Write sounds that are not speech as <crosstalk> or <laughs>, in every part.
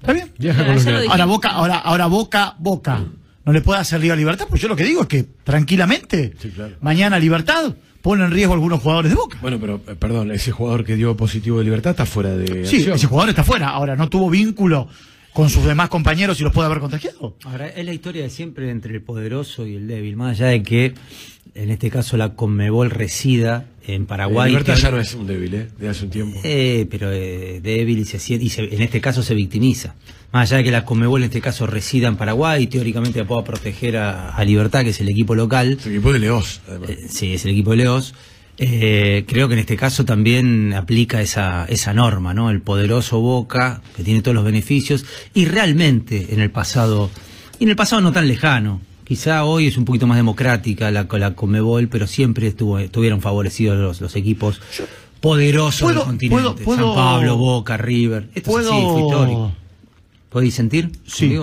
¿Está bien? Ya. Ahora Boca, ahora, ahora Boca, Boca. No le puede hacer lío a Libertad, pues yo lo que digo es que tranquilamente, Sí, claro. mañana Libertad pone en riesgo a algunos jugadores de Boca. Bueno, pero, eh, perdón, ese jugador que dio positivo de libertad está fuera de Sí, acción. ese jugador está fuera. Ahora, no tuvo vínculo con sus demás compañeros y los puede haber contagiado. Ahora, es la historia de siempre entre el poderoso y el débil, más allá de que en este caso la Conmebol resida en Paraguay. libertad ya no es un débil, ¿eh? De hace un tiempo. Eh, pero eh, débil y, se, siente- y se- en este caso se victimiza. Más allá de que la Conmebol en este caso resida en Paraguay y teóricamente pueda proteger a, a Libertad, que es el equipo local. Es el equipo de Leos, además. Eh, sí, es el equipo de Leos. Eh, creo que en este caso también aplica esa, esa norma, ¿no? El poderoso Boca, que tiene todos los beneficios, y realmente en el pasado, y en el pasado no tan lejano, quizá hoy es un poquito más democrática la, la Conmebol, pero siempre estuvo, estuvieron favorecidos los, los equipos poderosos puedo- del continente. puedo- puedo- San Pablo, Boca, River. Esto Puedo- es así, fue histórico. ¿Podéis sentir? Sí.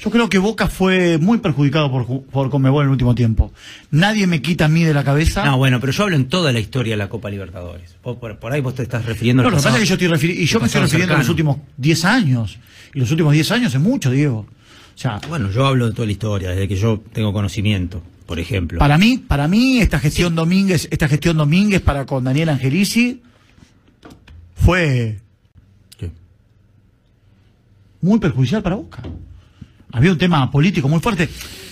Yo creo que Boca fue muy perjudicado por, por Conmebol en el último tiempo. Nadie me quita a mí de la cabeza. No, bueno, pero yo hablo en toda la historia de la Copa Libertadores. Vos por, por ahí vos te estás refiriendo No, lo que pasa es que yo estoy refiri- y yo me estoy refiriendo a los últimos 10 años. Y los últimos 10 años es mucho, Diego. Bueno, yo hablo de toda la historia, desde que yo tengo conocimiento, por ejemplo. para mí, para mí esta gestión Domínguez, esta gestión Domínguez para con Daniel Angelici fue ¿Qué? muy perjudicial para Boca. Había un tema político muy fuerte.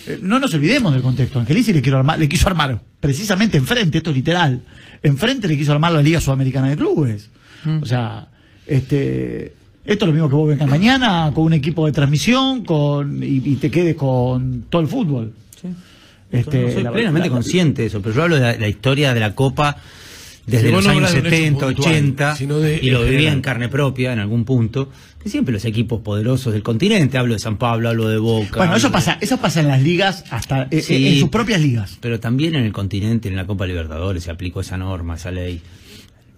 Eh, no nos olvidemos del contexto. Angelici le, quiero armar- le quiso armar precisamente enfrente, esto es literal, enfrente le quiso armar la Liga Sudamericana de Clubes. Mm. O sea, este, esto es lo mismo que vos vengas mañana con un equipo de transmisión con, y, y te quedes con todo el fútbol. Este, No soy la- plenamente la- consciente de eso, pero yo hablo de la, la historia de la Copa desde Si los no años hablas de un hecho 70, puntual, 80, sino de- y lo vivía general. en carne propia en algún punto, que siempre los equipos poderosos del continente, hablo de San Pablo, hablo de Boca. Bueno, eso de- pasa, eso pasa en las ligas, hasta eh, Sí. eh, en sus propias ligas. Pero también en el continente, en la Copa Libertadores, se aplicó esa norma, esa ley.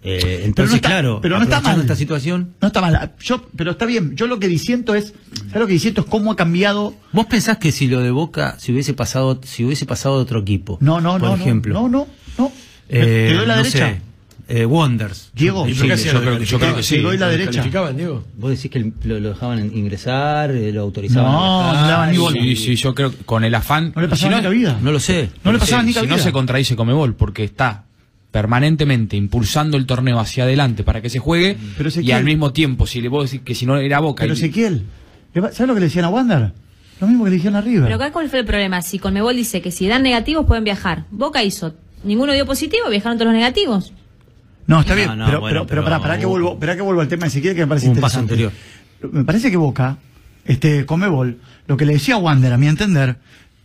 Eh, Pero entonces, no está- claro, pero no está mal. esta situación, No está mal. Yo, pero está bien. Yo lo que disiento es, ¿sabes lo que disiento es cómo ha cambiado? ¿Vos pensás que si lo de Boca, si hubiese pasado, si hubiese pasado de otro equipo, No, no, por no, ejemplo, no, no, no. eh, Te doy la no derecha. sé, eh, Wonders, Diego, ¿Y Sí, yo lo creo, que- yo creo que sí. Te doy la ¿Lo derecha. Diego? Vos decís que lo, lo dejaban ingresar, eh, lo autorizaban. No, no daban ni bola. Sí, sí, yo creo que con el afán. No le pasaba si ni cabida. No lo sé. No le pasaba si- ni si cabida. no se contradice Comebol, porque está permanentemente impulsando el torneo hacia adelante para que se juegue Pero y al mismo tiempo, si le puedo decir que si no era Boca. Pero y- Ezequiel, ¿le va- ¿sabes lo que le decían a Wander? Lo mismo que le dijeron a River. Pero acá cuál fue el problema. Si Conmebol dice que si dan negativos pueden viajar. Boca hizo. Ninguno dio positivo, viajaron todos los negativos. No, está No, bien, no, pero, bueno, pero, pero, pero pará, pará que vuelvo, pará que vuelvo al tema de Ezequiel que me parece Un paso interesante. anterior. Me parece que Boca, este, Comebol, lo que le decía a Wander, a mi entender,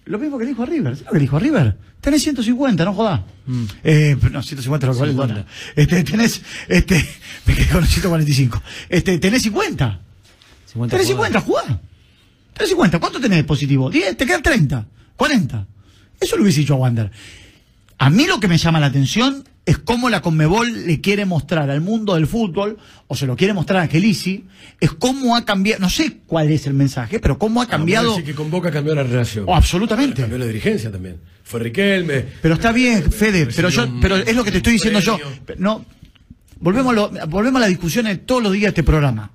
lo mismo que le dijo a River. ¿Sabes lo que le dijo a River? Tenés 150, no jodás. Mm. Eh, no, 150 es lo que vale el dólar. Este, tenés, este, <laughs> me quedé con los 145. Este, tenés 50. 50 Tenés 50, jugá. Tenés 50. ¿Cuánto tenés de positivo? 10, te quedan 30, 40. Eso lo hubiese dicho a Wander. A mí lo que me llama la atención es cómo la Conmebol le quiere mostrar al mundo del fútbol, o se lo quiere mostrar a Angelici, es cómo ha cambiado, no sé cuál es el mensaje, pero cómo ha cambiado. Así que con Boca cambió la relación. Oh, absolutamente. Cambió la dirigencia también. Fue Riquelme. Pero está bien, Fede, pero yo, pero es lo que te estoy diciendo yo. No, volvemos volvemos a la discusión de todos los días de este programa.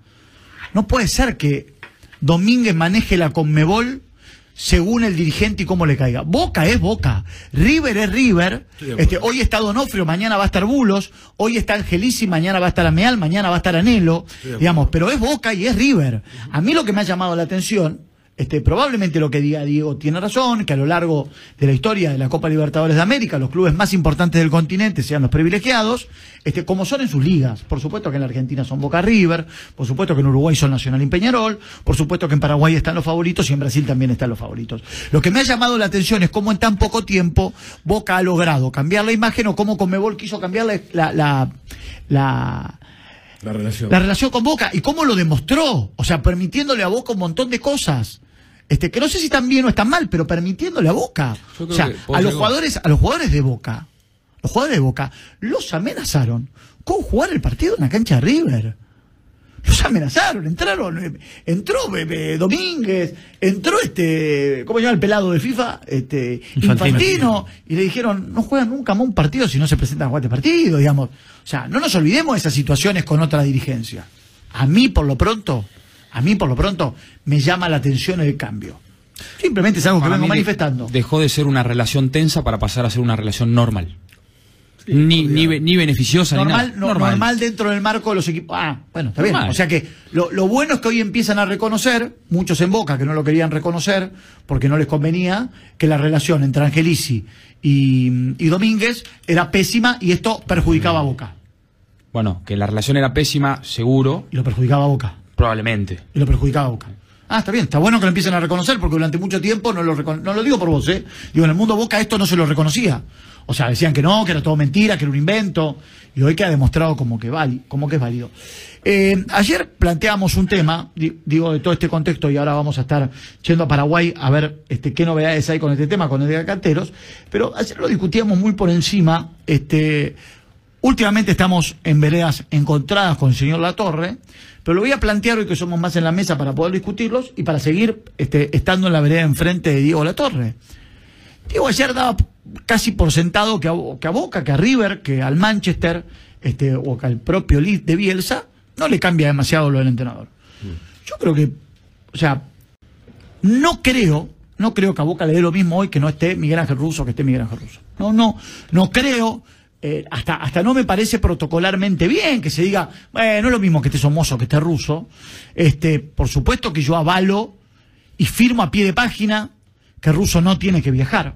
No puede ser que Domínguez maneje la Conmebol según el dirigente y cómo le caiga. Boca es Boca, River es River. Este, hoy está Donofrio, mañana va a estar Bulos, hoy está Angelici, mañana va a estar Ameal, mañana va a estar Anelo, digamos, pero es Boca y es River. A mí lo que me ha llamado la atención, este, probablemente lo que diga Diego tiene razón, que a lo largo de la historia de la Copa Libertadores de América, los clubes más importantes del continente sean los privilegiados, este, como son en sus ligas. Por supuesto que en la Argentina son Boca River, por supuesto que en Uruguay son Nacional y Peñarol, por supuesto que en Paraguay están los favoritos y en Brasil también están los favoritos. Lo que me ha llamado la atención es cómo en tan poco tiempo Boca ha logrado cambiar la imagen o cómo Conmebol quiso cambiar la, la, la, la- La relación. la relación con Boca y cómo lo demostró, o sea, permitiéndole a Boca un montón de cosas. Este, que no sé si están bien o están mal, pero permitiéndole a Boca. O sea, a los jugadores, a los jugadores de Boca, los jugadores de Boca, los amenazaron con jugar el partido en la cancha de River. Los amenazaron, entraron, eh, entró eh, Domínguez, entró este, ¿cómo se llama el pelado de FIFA? Este, Infantino. Infantino, y le dijeron, no juegan nunca más un partido si no se presentan a jugar este partido, digamos. O sea, no nos olvidemos de esas situaciones con otra dirigencia. A mí, por lo pronto, a mí por lo pronto me llama la atención el cambio. Simplemente es algo que vengo manifestando. Dejó de ser una relación tensa para pasar a ser una relación normal. ni, ni, be- ni beneficiosa normal, ni no- nada. normal. dentro del marco de los equipos. Ah, bueno, está bien. O sea que lo, lo bueno es que hoy empiezan a reconocer, muchos en Boca que no lo querían reconocer porque no les convenía, que la relación entre Angelici y, y Domínguez era pésima y esto perjudicaba a Boca. Bueno, que la relación era pésima, seguro, Y lo perjudicaba a Boca. Probablemente. Y lo perjudicaba Boca. Ah, está bien, está bueno que lo empiecen a reconocer porque durante mucho tiempo no lo, no lo digo por vos, ¿eh? Digo, en el mundo Boca esto no se lo reconocía. O sea, decían que no, que era todo mentira, que era un invento. Y hoy queda demostrado como que, vali- como que es válido. Eh, ayer planteamos un tema, di- digo, de todo este contexto, y ahora vamos a estar yendo a Paraguay a ver este, qué novedades hay con este tema, con de Canteros. Pero ayer lo discutíamos muy por encima. Este, Últimamente estamos en veredas encontradas con el señor Latorre, pero lo voy a plantear hoy que somos más en la mesa para poder discutirlos y para seguir este, estando en la vereda enfrente de Diego Latorre. Diego ayer daba casi por sentado que a, que a Boca, que a River, que al Manchester, este, o que al propio Leeds de Bielsa, no le cambia demasiado lo del entrenador. Yo creo que, o sea, no creo, no creo que a Boca le dé lo mismo hoy que no esté Miguel Ángel Russo, que esté Miguel Ángel Russo. No, no, no creo. Eh, hasta, hasta no me parece protocolarmente bien que se diga, bueno, no es lo mismo que esté Somozo que esté Russo. Este, por supuesto que yo avalo y firmo a pie de página que Russo no tiene que viajar.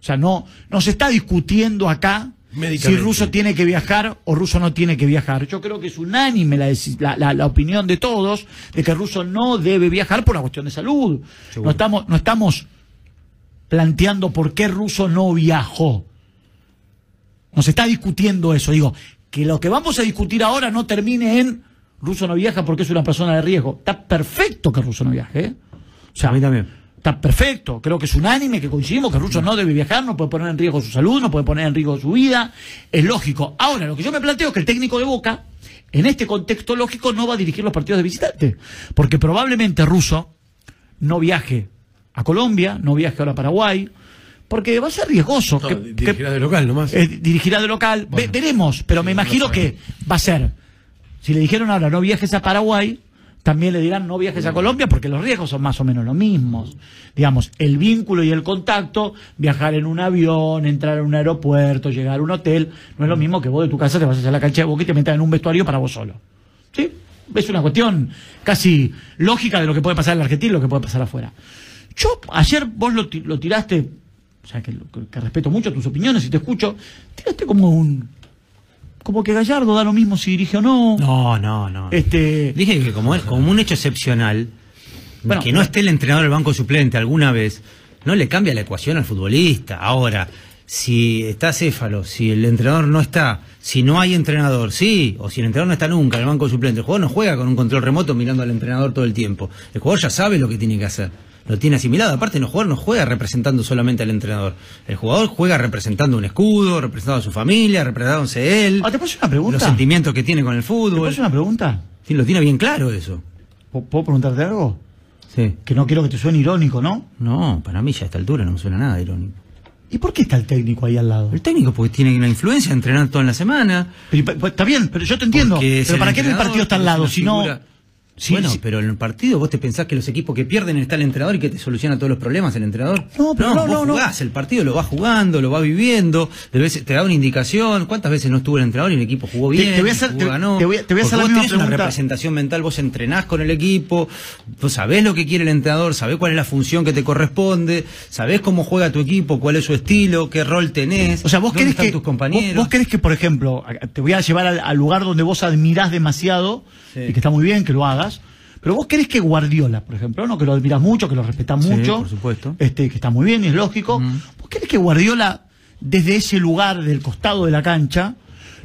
O sea, no, no se está discutiendo acá si. Russo tiene que viajar o Russo no tiene que viajar. Yo creo que es unánime la, la, la- la opinión de todos de que Russo no debe viajar por una cuestión de salud. No estamos, no estamos planteando por qué Russo no viajó. No se está discutiendo eso. Digo, que lo que vamos a discutir ahora no termine en Russo no viaja porque es una persona de riesgo. Está perfecto que Russo no viaje. ¿eh? O sea, A mí también. Está perfecto, creo que es unánime, que coincidimos que Russo no debe viajar, no puede poner en riesgo su salud, no puede poner en riesgo su vida, es lógico. Ahora, lo que yo me planteo es que el técnico de Boca, en este contexto lógico, no va a dirigir los partidos de visitante, porque probablemente Russo no viaje a Colombia, no viaje ahora a Paraguay, porque va a ser riesgoso. No, que- di- que- dirigirá de local nomás. eh, dirigirá de local, Ve- veremos, pero me imagino no que va a ser, si le dijeron ahora no viajes a Paraguay, también le dirán no viajes a Colombia porque los riesgos son más o menos los mismos. Digamos, el vínculo y el contacto, viajar en un avión, entrar en un aeropuerto, llegar a un hotel, no es lo mismo que vos de tu casa te vas a la cancha de boca y te metas en un vestuario para vos solo. ¿Sí? Es una cuestión casi lógica de lo que puede pasar en la Argentina y lo que puede pasar afuera. Yo, ayer vos lo tiraste, o sea, que, que- que respeto mucho tus opiniones y te escucho, tiraste como un. Como que Gallardo da lo mismo si dirige o no. No, no, no. Este. Dije que como, como un hecho excepcional, Bueno, que no esté el entrenador del banco suplente alguna vez, no le cambia la ecuación al futbolista. Ahora, si está Céfalo, si el entrenador no está, si no hay entrenador, sí, o si el entrenador no está nunca en el banco suplente, el jugador no juega con un control remoto mirando al entrenador todo el tiempo. El jugador ya sabe lo que tiene que hacer. Lo tiene asimilado. Aparte, el jugador no juega representando solamente al entrenador. El jugador juega representando un escudo, representando a su familia, representándose él. Ah, ¿Te puedo una pregunta? Los sentimientos que tiene con el ¿Te puedo fútbol. una pregunta? Sí, lo tiene bien claro eso. ¿Puedo preguntarte algo? Sí. Que no quiero que te suene irónico, ¿no? No, para mí ya a esta altura no me suena nada irónico. ¿Y por qué está el técnico ahí al lado? El técnico porque tiene una influencia, entrenar toda la semana. Pero, está bien, pero yo te entiendo. porque Pero ¿para qué el partido está al lado? Si no. Sí, bueno, sí. pero en el partido vos te pensás que los equipos que pierden está el entrenador y que te soluciona todos los problemas el entrenador. No, pero no, vos no, no. jugás, el partido lo vas jugando, lo vas viviendo, de veces te da una indicación. ¿Cuántas veces no estuvo el entrenador y el equipo jugó Te- bien? te voy a hacer- jugó, te- ganó? te voy a- te voy a hacer la vos misma tenés una representación mental, vos entrenás con el equipo, vos sabés lo que quiere el entrenador, sabés cuál es la función que te corresponde, sabés cómo juega tu equipo, cuál es su estilo, qué rol tenés, O sea, vos querés que. tus compañeros. Vos, vos querés que, por ejemplo, te voy a llevar al, al lugar donde vos admirás demasiado, Sí. y que está muy bien que lo hagas, pero vos querés que Guardiola, por ejemplo, ¿no? que lo admirás mucho, que lo respetás Sí, mucho, por supuesto. Este, que está muy bien y es lógico. ¿Vos querés que Guardiola, desde ese lugar del costado de la cancha,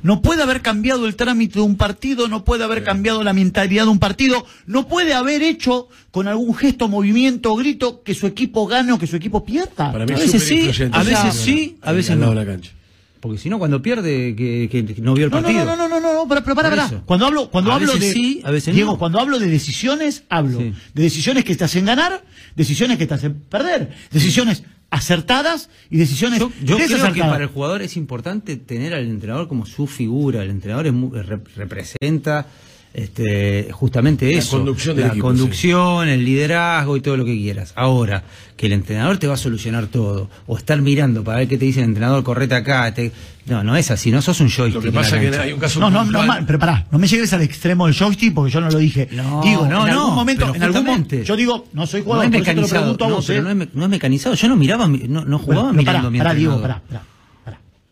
no puede haber cambiado el trámite de un partido, no puede haber cambiado la mentalidad de un partido, no puede haber hecho con algún gesto, movimiento grito que su equipo gane o que su equipo pierda? Para mí A es veces sí, a veces sí, a veces no. la cancha. Porque si no, cuando pierde, que, no vio el No, no, partido. no, no, no, no, no, pero, pero para, para. Cuando hablo, cuando A hablo veces de. sí, a veces Diego, no. cuando hablo de decisiones, hablo Sí. de decisiones que te hacen ganar, decisiones que te hacen perder, decisiones acertadas y decisiones Yo, yo creo que para el jugador es importante tener al entrenador como su figura. El entrenador es rep- representa este, justamente La eso. conducción del la equipo, conducción, el liderazgo y todo lo que quieras. Ahora, que el entrenador te va a solucionar todo, o estar mirando para ver qué te dice el entrenador, correte acá. te- No, no es así, no sos un joystick. Lo que pasa es que hay un caso No, no, no, pero pará, no me llegues al extremo del joystick porque yo no lo dije. No, digo, no, en no, algún momento, en algún momento, yo digo, no soy No jugador, es por eso te lo mecanizado, pregunto a no, vos, pero ¿eh? no, es, me- no es mecanizado. Yo no miraba, mi- no, no jugaba Bueno, mirando pará, mi pará, Diego, pará, pará,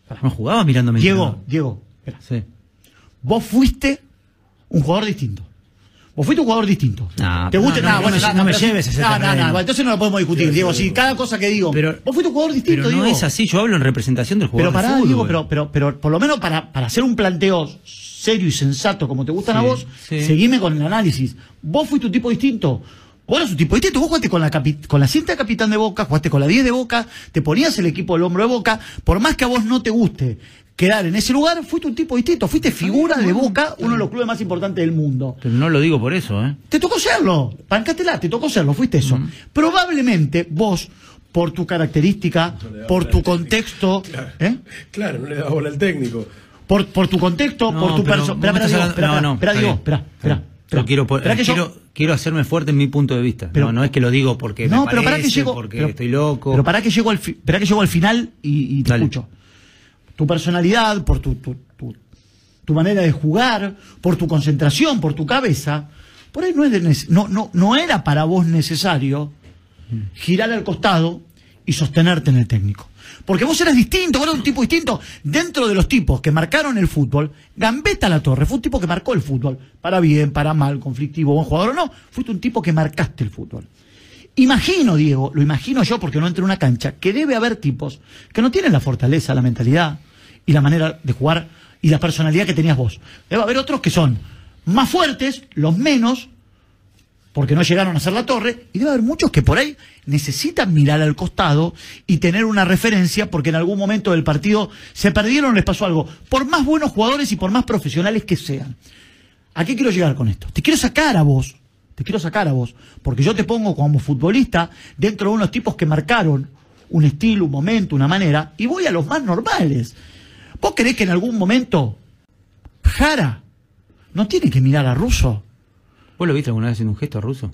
pará. No jugaba mirando mi Diego, entrenador. Diego, espera. Sí. Vos fuiste un jugador distinto. Vos fuiste un jugador distinto. No, ¿Te no, gusta? no, no me- no me pero- lleves ese No, no, no, entonces no lo podemos discutir, Diego. Si cada cosa que digo. Pero- vos fuiste un jugador distinto, Pero no Diego. es así, yo hablo en representación del Pero jugador pará, de fútbol. Diego, pero, pero, pero por lo menos para, para hacer un planteo serio y sensato como te gustan a vos, sí. seguime con el análisis. Vos fuiste un tipo distinto. Vos eras un tipo distinto. Vos jugaste con la, capi- con la cinta de capitán de Boca, jugaste con la 10 de Boca, te ponías el equipo al hombro de Boca. Por más que a vos no te guste quedar en ese lugar, fuiste un tipo distinto. Fuiste figura de Boca, uno de los clubes más importantes del mundo. Pero no lo digo por eso, ¿eh? Te tocó serlo. Pancátela, te tocó serlo, fuiste eso. Probablemente vos, por tu característica, por tu contexto, ¿eh? Claro, no le da bola al técnico. por, por tu contexto, No, por tu persona. Espera, espera, Diego, bien. espera, espera. Yo quiero, yo- quiero, quiero hacerme fuerte en mi punto de vista. Pero- no, no es que lo digo porque no, me pero para que parece, llego. porque pero- estoy loco. Pero para que llego al, fi- espera que llego al final y, y te Dale. escucho. Tu personalidad, por tu, tu, tu, tu manera de jugar, por tu concentración, por tu cabeza, por ahí no, es de no, no, no era para vos necesario girar al costado y sostenerte en el técnico. Porque vos eras distinto, vos eras un tipo distinto. Dentro de los tipos que marcaron el fútbol, Gambetta La Torre fue un tipo que marcó el fútbol. Para bien, para mal, conflictivo, buen jugador o no. Fuiste un tipo que marcaste el fútbol. Imagino, Diego, lo imagino yo porque no entro en una cancha, que debe haber tipos que no tienen la fortaleza, la mentalidad y la manera de jugar y la personalidad que tenías vos. Debe haber otros que son más fuertes, los menos, porque no llegaron a ser la torre, y debe haber muchos que por ahí necesitan mirar al costado y tener una referencia porque en algún momento del partido se perdieron les pasó algo, por más buenos jugadores y por más profesionales que sean. ¿A qué quiero llegar con esto? Te quiero sacar a vos, te quiero sacar a vos, porque yo te pongo como futbolista dentro de unos tipos que marcaron un estilo, un momento, una manera, y voy a los más normales. ¿Vos querés que en algún momento Jara no tiene que mirar a Russo? ¿Vos lo viste alguna vez haciendo un gesto ruso?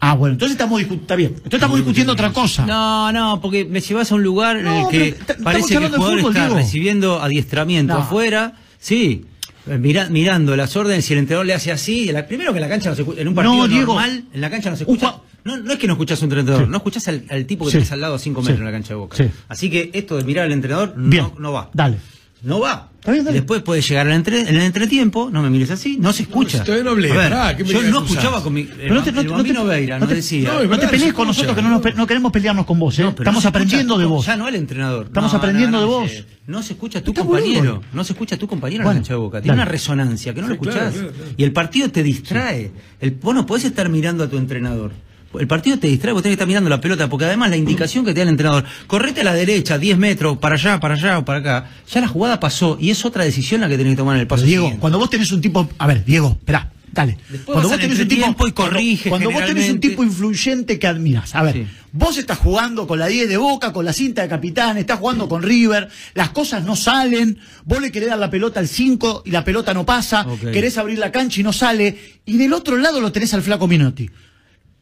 Ah, bueno, entonces estamos discutiendo, está bien, entonces estamos discutiendo otra cosa. No, no, porque me llevas a un lugar en No, el que parece que el jugador fútbol, está recibiendo adiestramiento No. afuera. Sí, eh, mira- mirando las órdenes, si el entrenador le hace así, la- primero que en la cancha no se escucha, en un partido No, Diego. normal, en la cancha no se escucha. No, no es que no escuchas a un entrenador, Sí. no escuchas al, al tipo que Sí. tenés al lado a 5 metros Sí. en la cancha de boca. Sí. Así que esto de mirar al entrenador Bien, no, no va. Dale. No va. Después puede llegar entre- en el entretiempo, no me mires así, no se escucha. si todavía no hablé, A ver, pará, ¿qué me yo no escuchaba con mi. El, no te, no, el te- no Bambino te- Veira no no te- decía. No, te pelees con nosotros que no, nos no queremos pelearnos con vos, ¿eh? Estamos aprendiendo escucha, de vos. Ya no el entrenador. Estamos aprendiendo de vos. No se escucha tu compañero. boludo. No se escucha tu compañero en la cancha de boca. Tiene una resonancia que no lo Sí, escuchás. claro, claro. Y el partido te distrae. El, vos no podés estar mirando a tu entrenador. El partido te distrae, vos tenés que estar mirando la pelota, porque además la indicación que te da el entrenador, correte a la derecha, 10 metros, para allá, para allá o para acá, ya la jugada pasó y es otra decisión la que tenés que tomar en el paso Diego, siguiente. cuando vos tenés un tipo. A ver, Diego, espera, dale. Después cuando vos tenés un tipo. y cuando- corrige Cuando, vos tenés un tipo influyente que admiras. A ver, Sí. vos estás jugando con la 10 de boca, con la cinta de capitán, estás jugando con River, las cosas no salen, vos le querés dar la pelota al 5 y la pelota no pasa, querés abrir la cancha y no sale, y del otro lado lo tenés al flaco Minotti.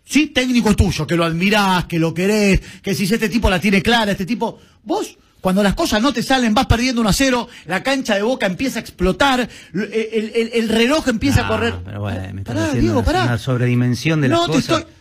Sí, técnico tuyo, que lo admirás, que lo querés, que si este tipo la tiene clara, este tipo. Vos, cuando las cosas no te salen, vas perdiendo 1 a 0, la cancha de boca empieza a explotar, el, el- el- el reloj empieza a correr. Pero bueno, me estás Pará, Diego, una, pará. una sobredimensión de las No, te cosas. estoy-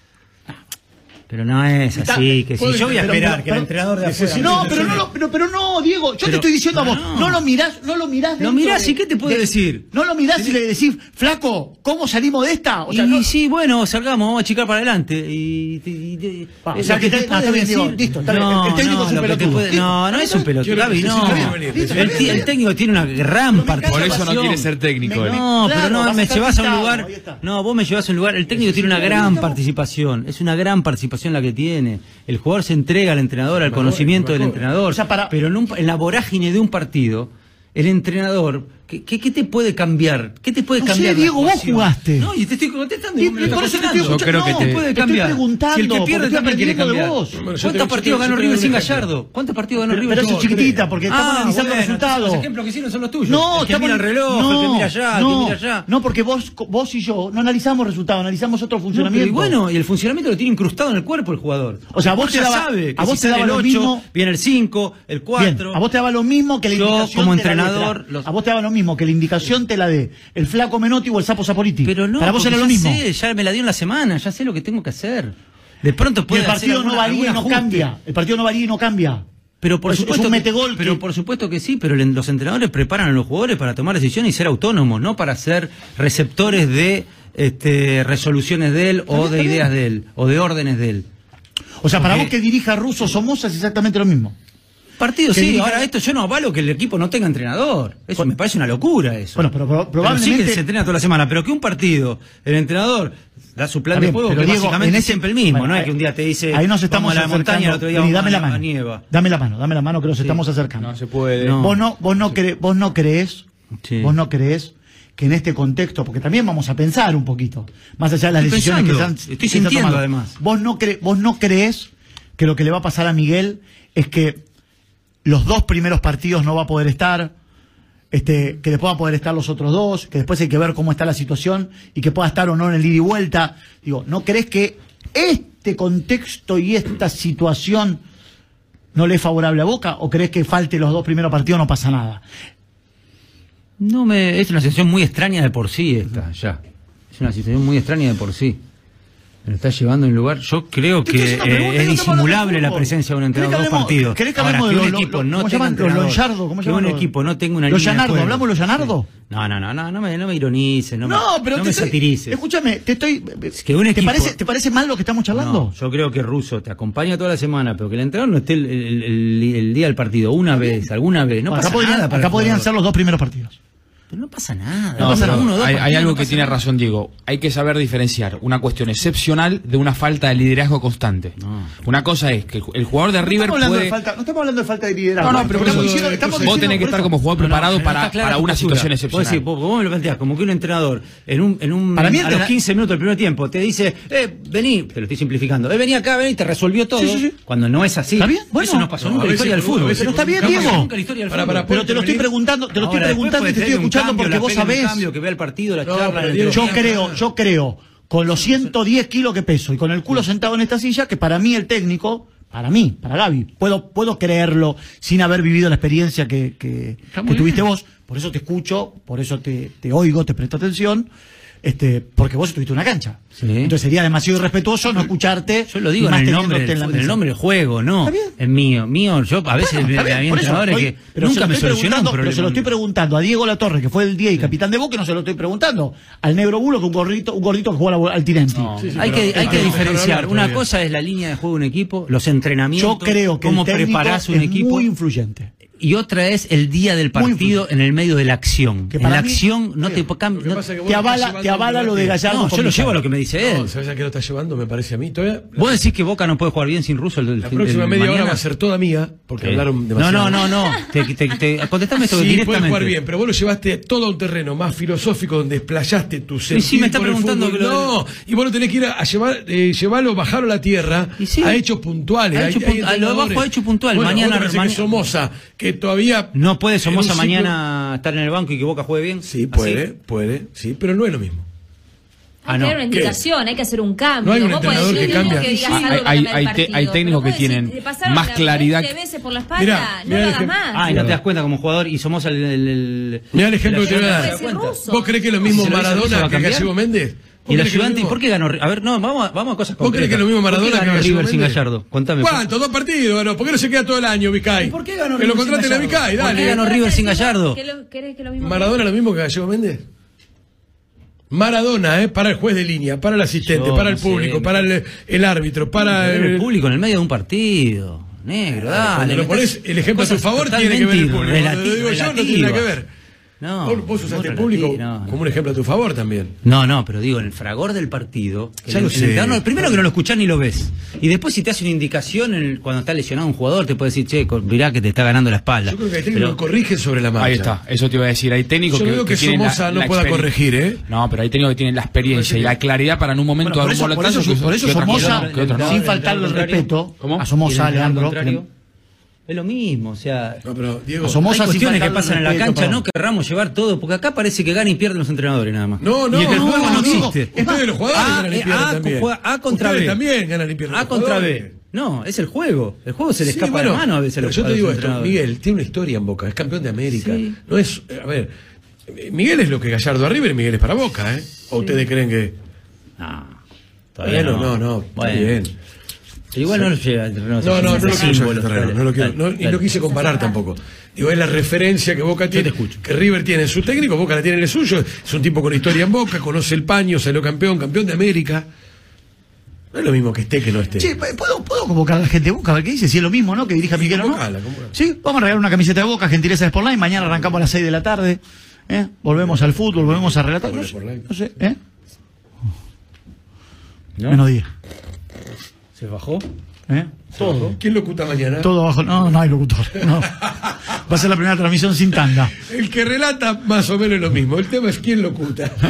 Pero no es así, que si yo voy a esperar pero- que el entrenador de afuera... No, pero no, lo- pero, pero no, Diego, yo te estoy diciendo a vos, no. no lo mirás, no lo mirás. Lo mirás de- y ¿qué te puede de- decir? No lo mirás y le decís, flaco, ¿cómo salimos de esta? O sea, y no- sí, bueno, salgamos, vamos a chicar para adelante. Y, y- y- o sea que te puede decir- listo, No, el técnico no, es un pelotudo. puede- No, no es un pelotudo, Gaby, no. El, técnico tiene una gran participación. Por eso no quiere ser técnico. No, pero no, me llevas a un lugar. No, vos me llevas a un lugar. El técnico tiene una gran participación. Es una gran participación la que tiene. El jugador se entrega al entrenador, al Mejor, conocimiento del entrenador. O sea, para- Pero en, un- en la vorágine de un partido, el entrenador ¿Qué, qué, qué te puede cambiar? ¿Qué te puede No sé, cambiar? la Diego, vos jugaste. No, y te estoy contestando. Y me por eso te estoy. Yo creo que no, te- ¿Qué puede te estoy cambiar? preguntando. Si el que pierde también quiere cambiar. vos. Bueno, ¿Cuántos partidos ganó River sin. Gallardo? ¿Cuántos partidos ganó River pero eso es chiquitita, porque estamos Ah, analizando bueno, resultados. Los ejemplos que hicieron son los tuyos. No, el que estamos- mira el reloj, no, el que mira allá, no, el que mira allá. No, porque vos, vos y yo no analizamos resultados, analizamos otro No, funcionamiento. y bueno, y el funcionamiento lo tiene incrustado en el cuerpo el jugador. O sea, vos te daba- ya sabe que a vos te daba el lo 8, mismo- viene el 5, el 4. Bien, a vos te daba lo mismo que la Yo, como entrenador, A vos te daba lo mismo que la indicación te la dé el flaco Menotti o el sapo Saporiti. Pero no, Para vos era lo mismo. sé, ya me la dio en la semana, ya sé lo que tengo que hacer. De pronto puede el partido hacer no varía y no ajuste. cambia. El partido no varía y no cambia. Pero por Es- es supuesto un que- pero por supuesto que sí, pero los entrenadores preparan a los jugadores para tomar decisiones y ser autónomos, no para ser receptores de este, resoluciones de él o de ideas de él o de órdenes de él. O sea, para vos que dirija Russo Somoza es exactamente lo mismo. Partido sí, dirija- ahora esto yo no avalo que el equipo no tenga entrenador. Eso me parece una locura eso. Bueno, pero pro- Pero probablemente- sí que se entrena toda la semana, pero que un partido, el entrenador da su plan de juego, pero que Diego, básicamente en es ese- siempre el mismo, bueno, no es que un día te dice Ahí nos estamos vamos a la montaña, el acercando. otro día Vení, dame a la la mano. nieva. Dame la mano, dame la mano que nos estamos acercando. No se puede. No. Vos no, vos no cre- vos no crees, Sí. vos no crees que en este contexto, porque también vamos a pensar un poquito, más allá de las Estoy decisiones que se han, estoy que se han sintiendo, tomado. además. Vos no cre- vos no crees que lo que le va a pasar a Miguel es que los dos primeros partidos no va a poder estar, este, que después va a poder estar los otros dos, que después hay que ver cómo está la situación y que pueda estar o no en el ida y vuelta. Digo, ¿no crees que este contexto y esta situación no le es favorable a Boca o crees que falte los dos primeros partidos no pasa nada? No me, es una situación muy extraña de por sí esta, ya. Es una situación muy extraña de por sí. Lo está llevando en un lugar. Yo creo que eh, es de disimulable la presencia de un ¿Querés entrenador en dos partidos. querés que hablemos de un equipo no ¿cómo tenga ¿cómo que un equipo no tenga una los línea de Llanardo, juego. ¿hablamos de los Llanardo? No, no, no, no, no me, no me ironices, no, No, me, pero no te me estoy- satirices. Escúchame, te estoy. que un ¿te, parece, ¿Te parece mal lo que estamos charlando? No, yo creo que Russo te acompaña toda la semana, pero que el entrenador no esté el, el- el- el día del partido una vez, alguna vez. No pasa acá podrían, nada. para acá podrían ser los dos primeros partidos. Pero no pasa nada. No, pasa uno dos hay, algo no que pasa tiene nada. razón Diego. Hay que saber diferenciar una cuestión excepcional de una falta de liderazgo constante. No. Una cosa es que el, el jugador de No River estamos, puede... de falta, no estamos hablando de falta de liderazgo. No, no, pero estamos diciendo, estamos vos tenés que estar como jugador No, no, preparado para, una postura. situación Vos excepcional. decís, vos, vos me lo planteás como que un entrenador en un, en un Para mí a los entrenador- 15 minutos del primer tiempo te dice, eh, vení, te lo estoy simplificando, eh, vení acá, vení, te resolvió todo. Sí, sí, sí. Cuando no es así. ¿Está bien? Bueno. Eso no pasó nunca la historia del fútbol. Pero está bien, Diego. Nunca en la historia del Para, fútbol. para, Pero te lo estoy preguntando, te lo estoy preguntando y te estoy un escuchando cambio, porque la vos sabés. cambio, que vea el partido, la No, charla, pero la Diego, Yo creo, yo creo, con los 110 kilos que peso y con el culo sentado en esta silla, que para mí el técnico, para mí, para Gaby, puedo, puedo creerlo sin haber vivido la experiencia que, que, tuviste vos. Por eso te escucho, por eso te, te oigo, te presto atención, este, porque vos estuviste en una cancha. Sí. Entonces sería demasiado irrespetuoso no escucharte. Yo lo digo en más el nombre, en la en el nombre del juego, no. Está bien. Es mío, mío. Yo a veces Bueno, me había entrenadores que pero se nunca lo me estoy solucionaron preguntando, Pero se lo estoy preguntando a Diego Latorre, que fue el día y capitán de Boca, no se lo estoy preguntando al negro bulo, que un gordito, un gordito que juega al Tinenti. No. Sí, sí, hay que, hay que diferenciar. Una cosa es la línea de juego de un equipo, los entrenamientos, Yo creo que cómo preparás un es equipo. muy influyente. Y otra es el día del partido en el medio de la acción. Que en la mí- acción no te no- Te avala, te avala al lo de. Gallardo. No, yo lo llevo a lo que me dice él. No, ¿sabes a qué lo está llevando? Me parece a mí. Todavía, Vos decís que Boca no puede jugar bien sin Russo el, el la próxima el media hora va a ser toda mía, porque Sí. hablaron No, demasiado. no, no, no. Te, te, te- contestame esto Sí, directamente. puede jugar bien, pero vos lo llevaste todo a un terreno más filosófico donde explayaste tu sí, sentir me está preguntando que lo- No, y vos lo tenés que ir a, a llevar, eh, llevarlo, bajarlo a la tierra sí. a hechos puntuales. A hay punt- a lo entrenadores. bajo a hecho puntual. Bueno, Mañana- Somoza, que todavía... No puede Somoza ciclo- mañana estar en el banco y que Boca juegue bien. Sí, ¿Así? puede, puede, sí, pero no es lo mismo. Hay Ah, que no. dar una ¿Qué? indicación, hay que hacer un cambio. No hay un Vos podés entrenador que cambia. Sí, hay- que hay- cambie el hay te- partido, hay pero técnicos que decir, tienen más la claridad. 20 veces por la espalda, Mirá, no mirá lo el hagas más. Ah, y no te das cuenta como jugador y Somoza el. el, el- ejemplo que te voy a dar. ¿Vos crees que es lo mismo ¿Se lo hizo- se lo va Maradona que? Gallego Méndez? ¿Vos Y el ayudante, ¿y por qué ganó? A ver, no, vamos a, vamos a cosas ¿Vos crees que lo mismo ¿Por qué Maradona que River sin? Gallardo? Contame. ¿Cuánto? Dos partidos ganó. ¿Por qué no se queda todo el año, Vicay? ¿Por qué ganó Que lo River sin contraten a Gallardo? Vicay, ¿Por qué dale. ganó River sin Gallardo? ¿Qué lo- ¿Querés que lo mismo ¿Maradona lo mismo que Gallego Méndez? Maradona, ¿eh? Para el juez de línea, para el asistente, Yo para el no público, para el, el árbitro, para el, el... público en el medio de un partido. Negro, dale. Cuando lo pones el ejemplo a cosas favor, tiene que ver el totalmente público. Cuando lo relati- digo yo, no tiene nada que ver. No, vos, vos usaste el público no, no. como un ejemplo a tu favor también. No, no, pero digo, en el fragor del partido, que Ya el- lo el sé. entrenador no- primero que no lo escuchás ni lo ves. Y después si te hace una indicación en el- cuando está lesionado un jugador, te puede decir, che, mirá que te está ganando la espalda. Yo creo que hay técnicos Pero- que corrigen sobre la marcha. Ahí está, eso te iba a decir. Hay técnicos Yo que, veo que tienen la- Somoza no la pueda corregir, ¿eh? No, pero hay técnicos que tienen la experiencia y la claridad para en un momento Bueno, por dar un eso, por eso, que- por eso que Somoza, que sin el faltarle el respeto, a el Somoza, Leandro, es lo mismo, o sea... No, pero Diego. A hay cuestiones que pasan en la cancha, perdón. no querramos llevar todo, porque acá parece que ganan y pierden los entrenadores nada más. No, no, y el no, juego no, no, existe. Es más, los jugadores A, ganan y eh, pierden A, también. A contra Ustedes B. también ganan y pierden A contra jugadores. B. No, es el juego. El juego se le Sí, escapa bueno, de mano a veces. a pero los- yo a te los digo esto. Miguel tiene una historia en Boca, es campeón de América. Sí. No es, eh, a ver, Miguel es lo que Gallardo a River y Miguel es para Boca, ¿eh? ¿O ustedes creen que No, todavía Bueno, no. no, no, está Bueno. bien. Pero igual no lo al terreno. No, no, no lo quiero llevar símbolo, al terreno, dale, no lo quiero, dale, no, y no quise comparar tampoco. Digo, es la referencia que Boca tiene, escucho. que River tiene en su técnico, Boca la tiene en el suyo, es un tipo con historia en Boca, conoce el paño, salió campeón, campeón de América. No es lo mismo que esté que no esté. Che, ¿puedo, ¿puedo convocar a la gente de Boca a ver qué dice? Si es lo mismo, ¿no? Que dirija Miguel o no. Sí, vamos a regalar una camiseta de Boca, gentileza de Sportline. Mañana arrancamos a las 6 de la tarde. ¿eh? Volvemos al fútbol, volvemos a relatar. No sé, Sportline. no sé, ¿eh? ¿No? Menos 10. ¿Se bajó? ¿eh? Todo. ¿Quién locuta mañana? Todo bajo. No, no hay locutor. No. <laughs> Va a ser la primera transmisión sin tanda. El que relata más o menos lo mismo. El tema es quién locuta. <laughs>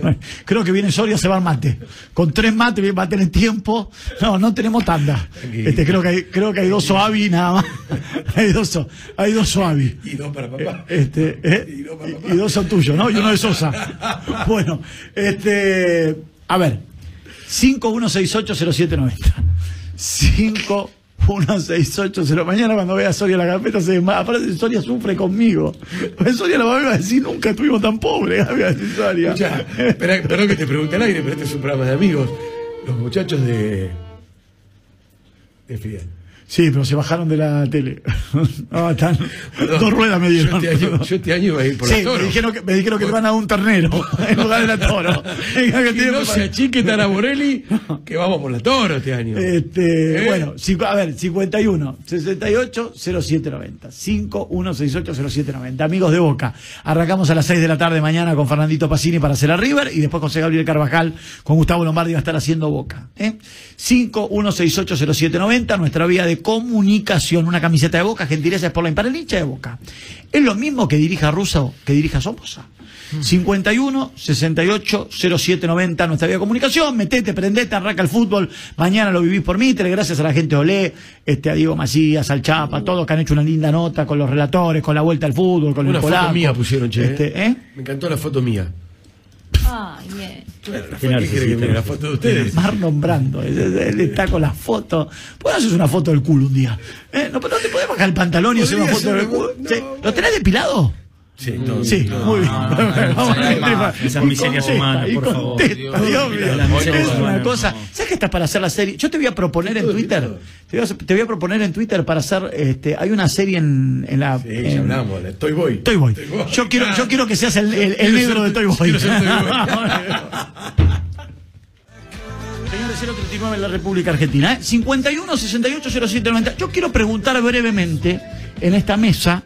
Bueno, Creo que viene Soria se va al mate. Con tres mates va a tener tiempo. No, no tenemos tanda. Este, creo que hay, creo que hay dos Soavi nada más. <laughs> Hay dos, hay dos Soavi. y dos para papá. Este, ¿eh? Y dos para y, papá. y dos son tuyos, ¿no? Y uno de Sosa. Bueno, este, a ver, 51680790. 516808. Mañana cuando vea a Soria la carpeta se desmaya. Aparte Soria sufre conmigo. Pues Soria la va a decir, nunca estuvimos tan pobres, <laughs> Soria. Escucha, perdón que te pregunte al aire, pero este es un programa de amigos. Los muchachos de. de Fidel. Sí, pero se bajaron de la tele. No, <laughs> están, Perdón. dos ruedas me dieron. Yo este año, yo este año iba a ir por sí, la me toro. dijeron que, me dijeron que te van a un ternero <laughs> en lugar de la toro. <laughs> Que tiene no que- se achique Taraborelli, que vamos por la toro este año. Este, ¿Eh? Bueno, a ver, 51 68 0790. 51 68 0790. Amigos de Boca, arrancamos a las 6 de la tarde mañana con Fernandito Pacini para hacer a River y después con José Gabriel Carvajal, con Gustavo Lombardi va a estar haciendo Boca. ¿eh? 51 68 0790, nuestra vía de comunicación, una camiseta de Boca, gentileza por la el hincha de Boca. Es lo mismo que dirija Russo que dirija Somoza. 51 68 07 90 nuestra vía de comunicación, metete, prendete, arranca el fútbol, mañana lo vivís por Mitre, gracias a la gente de Olé, este, a Diego Macías, al Chapa, todos que han hecho una linda nota con los relatores, con la vuelta al fútbol, con Una el foto mía pusieron, che. Este, ¿eh? Me encantó la foto mía. Ay, bien. ¿Qué quiere que mire la foto de ustedes? Marlon Brando, él, él está con la foto. ¿Puedo hacer una foto del culo un día? ¿Eh? ¿No, pero no te podés bajar el pantalón y hacer una foto del culo? no, Sí. ¿Lo tenés depilado? Sí, no, Sí, no. muy bien. Vamos a ver, más. y Esas miserias humanas, por favor. Dios, Dios mío. Es una cosa. ¿Sabes que estás para hacer la serie? Yo te voy a proponer en Todo Twitter. Te voy, a, te voy a proponer en Twitter para hacer. Este, hay una serie en, en la. Sí, en- hablamos, la Toy Boy. Toy Boy. Toy Boy. Yo quiero, yo quiero que seas el, el- el negro ser- de Toy Boy. <laughs> Señores 039 en la República Argentina, ¿eh? 51 68 07 90. Yo quiero preguntar brevemente en esta mesa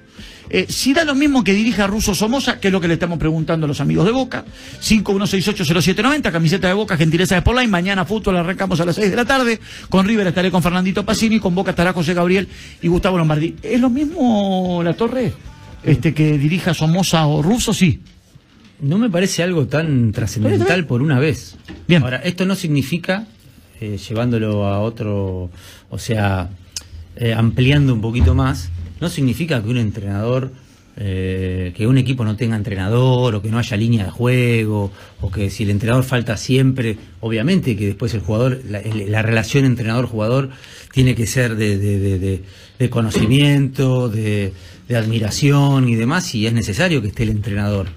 eh, si da lo mismo que dirija Russo Somoza, que es lo que le estamos preguntando a los amigos de Boca. 5168 07 90, camiseta de Boca, gentileza de Sportline. Mañana fútbol arrancamos a las 6 de la tarde. Con River estaré con Fernandito Pacini, con Boca estará José Gabriel y Gustavo Lombardi. ¿Es lo mismo la torre? Este que dirija Somoza o Russo, sí. No me parece algo tan trascendental por una vez. Bien. Ahora, esto no significa, eh, llevándolo a otro, o sea, eh, ampliando un poquito más, no significa que un entrenador, eh, que un equipo no tenga entrenador, o que no haya línea de juego, o que si el entrenador falta siempre, obviamente que después el jugador, la, el- la relación entrenador-jugador tiene que ser de, de- de- de- de conocimiento, de, de admiración y demás, y es necesario que esté el entrenador.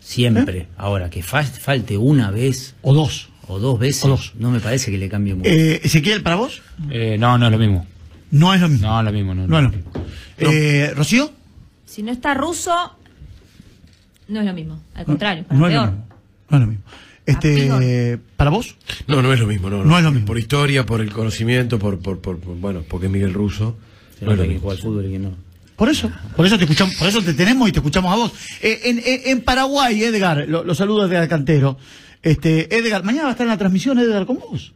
Siempre. Ahora, que fal- falte una vez O dos. o dos veces, O dos. no me parece que le cambie mucho. Eh, Ezequiel, ¿para vos? Eh, no, no es lo mismo. No es lo mismo. No es lo mismo. No, No es lo mismo. Eh, ¿Rocío? Si no está ruso, no es lo mismo. Al contrario, para no es lo peor. mismo. No es lo mismo. Este, ¿Para vos? No, no es lo mismo. No, No es lo mismo. Por historia, por el conocimiento, por, por, por, por- bueno, porque es Miguel Russo. Se No es lo que mismo. juega al fútbol y que no. Por eso, por eso te escuchamos, por eso te tenemos y te escuchamos a vos. Eh, en, en- en Paraguay, Edgar, lo, lo saludo desde Cantero. Este, Edgar, mañana va a estar en la transmisión, Edgar, con vos.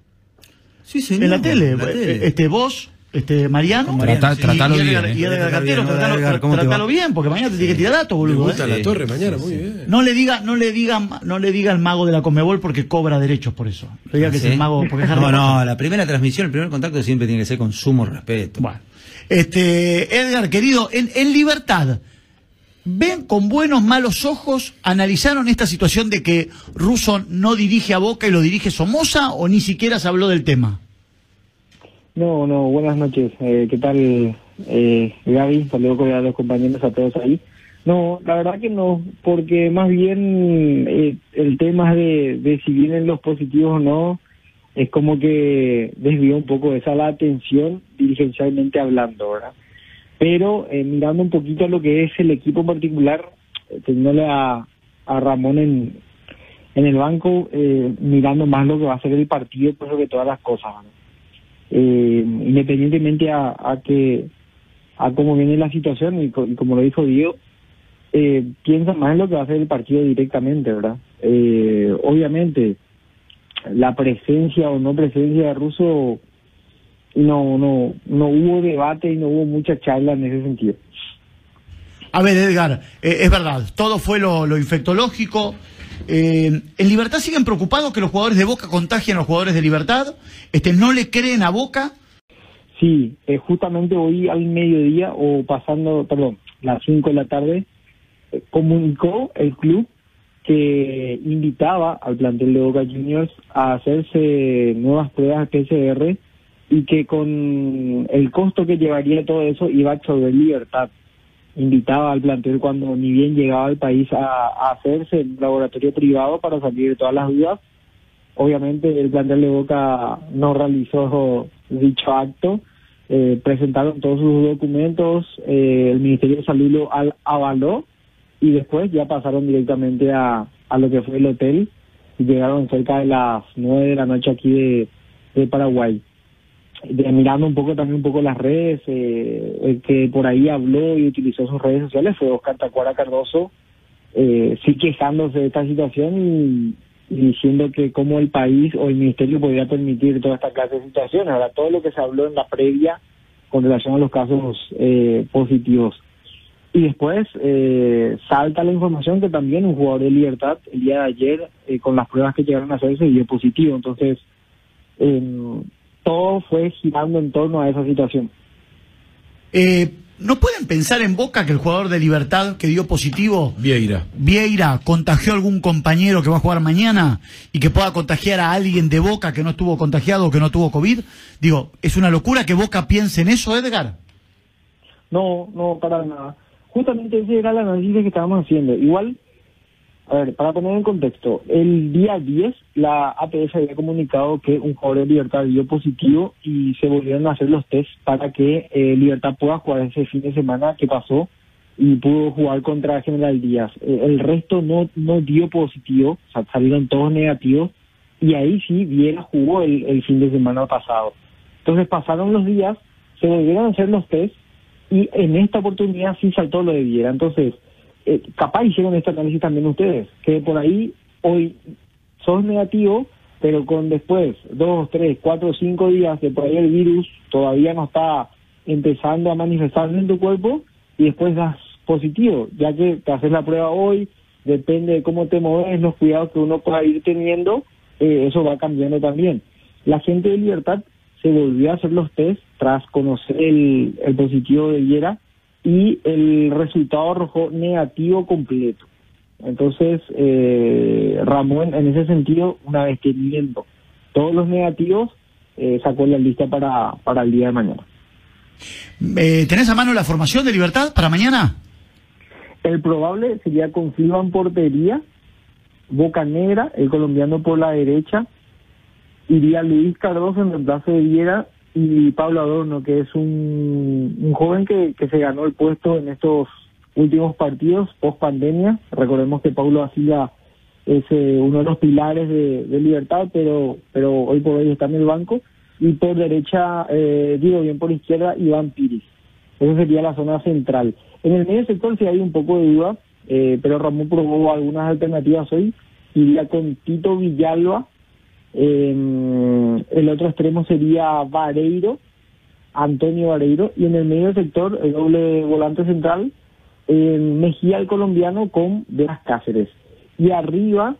Sí, señor. en la tele. en la tele. Eh, Este, vos, este, Mariano. Con Mariano, Trata- sí. tratalo y bien, Edgar, eh. y bien, tratalo, bien, porque mañana te tiene que tirar datos, Me boludo. gusta eh. la torre mañana, muy bien. No le diga, no le diga, no le diga al mago de la Comebol porque cobra derechos por eso. Le diga que es ¿Sí? el mago porque es Harry No, Potter. no, la primera transmisión, el primer contacto siempre tiene que ser con sumo respeto. Bueno, este, Edgar, querido, en, en libertad, ¿ven con buenos, malos ojos, analizaron esta situación de que Russo no dirige a Boca y lo dirige Somoza o ni siquiera se habló del tema? No, no, buenas noches. Eh, ¿Qué tal, eh, Gaby? Saludos a los compañeros, a todos ahí. No, la verdad que no, porque más bien eh, el tema de, si vienen los positivos o no, es como que desvió un poco esa la atención dirigencialmente hablando, ¿verdad? Pero eh, mirando un poquito a lo que es el equipo particular, eh, teniéndole a, a Ramón en, en el banco, eh, mirando más lo que va a ser el partido, pues sobre todas las cosas, ¿verdad? Eh, independientemente a, a que a cómo viene la situación y, co- y como lo dijo Diego eh, piensa más en lo que va a hacer el partido directamente verdad Eh, obviamente la presencia o no presencia de Russo no no no hubo debate y no hubo mucha charla en ese sentido A ver, Edgar, eh, es verdad, todo fue lo infectológico. Eh, ¿En Libertad siguen preocupados que los jugadores de Boca contagien a los jugadores de Libertad? Este, ¿No le creen a Boca? Sí, eh, justamente hoy al mediodía o pasando, perdón, las 5 de la tarde, eh, comunicó el club que invitaba al plantel de Boca Juniors a hacerse nuevas pruebas PCR y que con el costo que llevaría todo eso iba a absorber libertad. Invitaba al plantel cuando ni bien llegaba al país a, hacerse en un laboratorio privado para salir de todas las dudas. Obviamente el plantel de Boca no realizó dicho acto, eh, presentaron todos sus documentos, eh, el Ministerio de Salud lo al- avaló y después ya pasaron directamente a, a lo que fue el hotel. Y llegaron cerca de las nueve de la noche aquí de, de Paraguay. Mirando un poco también un poco las redes, eh, el que por ahí habló y utilizó sus redes sociales fue Oscar Tacuara Cardoso, eh, sí quejándose de esta situación y, diciendo que cómo el país o el ministerio podría permitir toda esta clase de situaciones. Ahora, todo lo que se habló en la previa con relación a los casos eh, positivos. Y después eh, salta la información que también un jugador de Libertad el día de ayer, eh, con las pruebas que llegaron a hacerse, dio positivo. Entonces, todo fue girando en torno a esa situación. Eh, ¿No pueden pensar en Boca que el jugador de Libertad que dio positivo, Vieira. Vieira, contagió a algún compañero que va a jugar mañana y que pueda contagiar a alguien de Boca que no estuvo contagiado o que no tuvo COVID? Digo, ¿es una locura que Boca piense en eso, Edgar? No, no, para nada. Justamente ese era el análisis que estábamos haciendo. Igual, a ver, para poner en contexto, el día 10 la APS había comunicado que un jugador de Libertad dio positivo y se volvieron a hacer los test para que eh, Libertad pueda jugar ese fin de semana que pasó y pudo jugar contra General Díaz. Eh, el resto no, no dio positivo, salieron todos negativos y ahí sí Viera jugó el, el fin de semana pasado. Entonces pasaron los días, se volvieron a hacer los test y en esta oportunidad sí saltó lo de Viera. Entonces, eh, capaz hicieron este análisis también ustedes, que por ahí hoy sos negativo, pero con después dos, tres, cuatro, cinco días de por ahí el virus todavía no está empezando a manifestarse en tu cuerpo y después das positivo, ya que te haces la prueba hoy, depende de cómo te mueves, los cuidados que uno pueda ir teniendo, eh, eso va cambiando también. La gente de Libertad se volvió a hacer los test tras conocer el, el positivo de Viera y el resultado arrojó negativo completo. Entonces, eh, Ramón, en ese sentido, una vez teniendo todos los negativos, eh, sacó la lista para, para el día de mañana. Eh, ¿Tenés a mano la formación de Libertad para mañana? El probable sería con Silva en portería, Boca Negra, el colombiano por la derecha, iría Luis Cardoso en reemplazo de Viera y Pablo Adorno, que es un, joven que, que se ganó el puesto en estos últimos partidos post pandemia. Recordemos que Pablo Asila es eh, uno de los pilares de, de Libertad, pero, pero hoy por hoy está en el banco. Y por derecha, eh, digo bien por izquierda, Iván Piris. Esa sería la zona central. En el medio sector sí hay un poco de duda, eh, pero Ramón probó algunas alternativas hoy. Iría con Tito Villalba. Eh, el otro extremo sería Vareiro, Antonio Vareiro. Y en el medio sector, el doble volante central, eh, Mejía el colombiano con Blas Cáceres. Y arriba,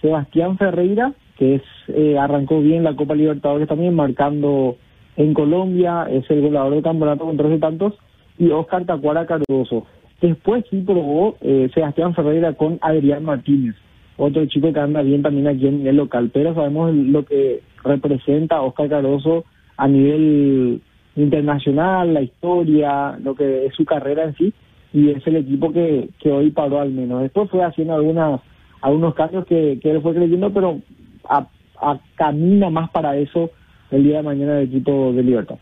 Sebastián Ferreira, que es eh, arrancó bien la Copa Libertadores también, marcando en Colombia, es el goleador del campeonato con 13 tantos, y Oscar Tacuara Cardoso. Después sí probó eh, Sebastián Ferreira con Adrián Martínez, otro chico que anda bien también aquí en el local, pero sabemos lo que representa Oscar Cardoso a nivel internacional, la historia, lo que es su carrera en sí, y es el equipo que, que hoy paró al menos. Después fue haciendo algunas algunos cambios que, que él fue creyendo, pero a, a- camina más para eso el día de mañana el equipo de Libertad.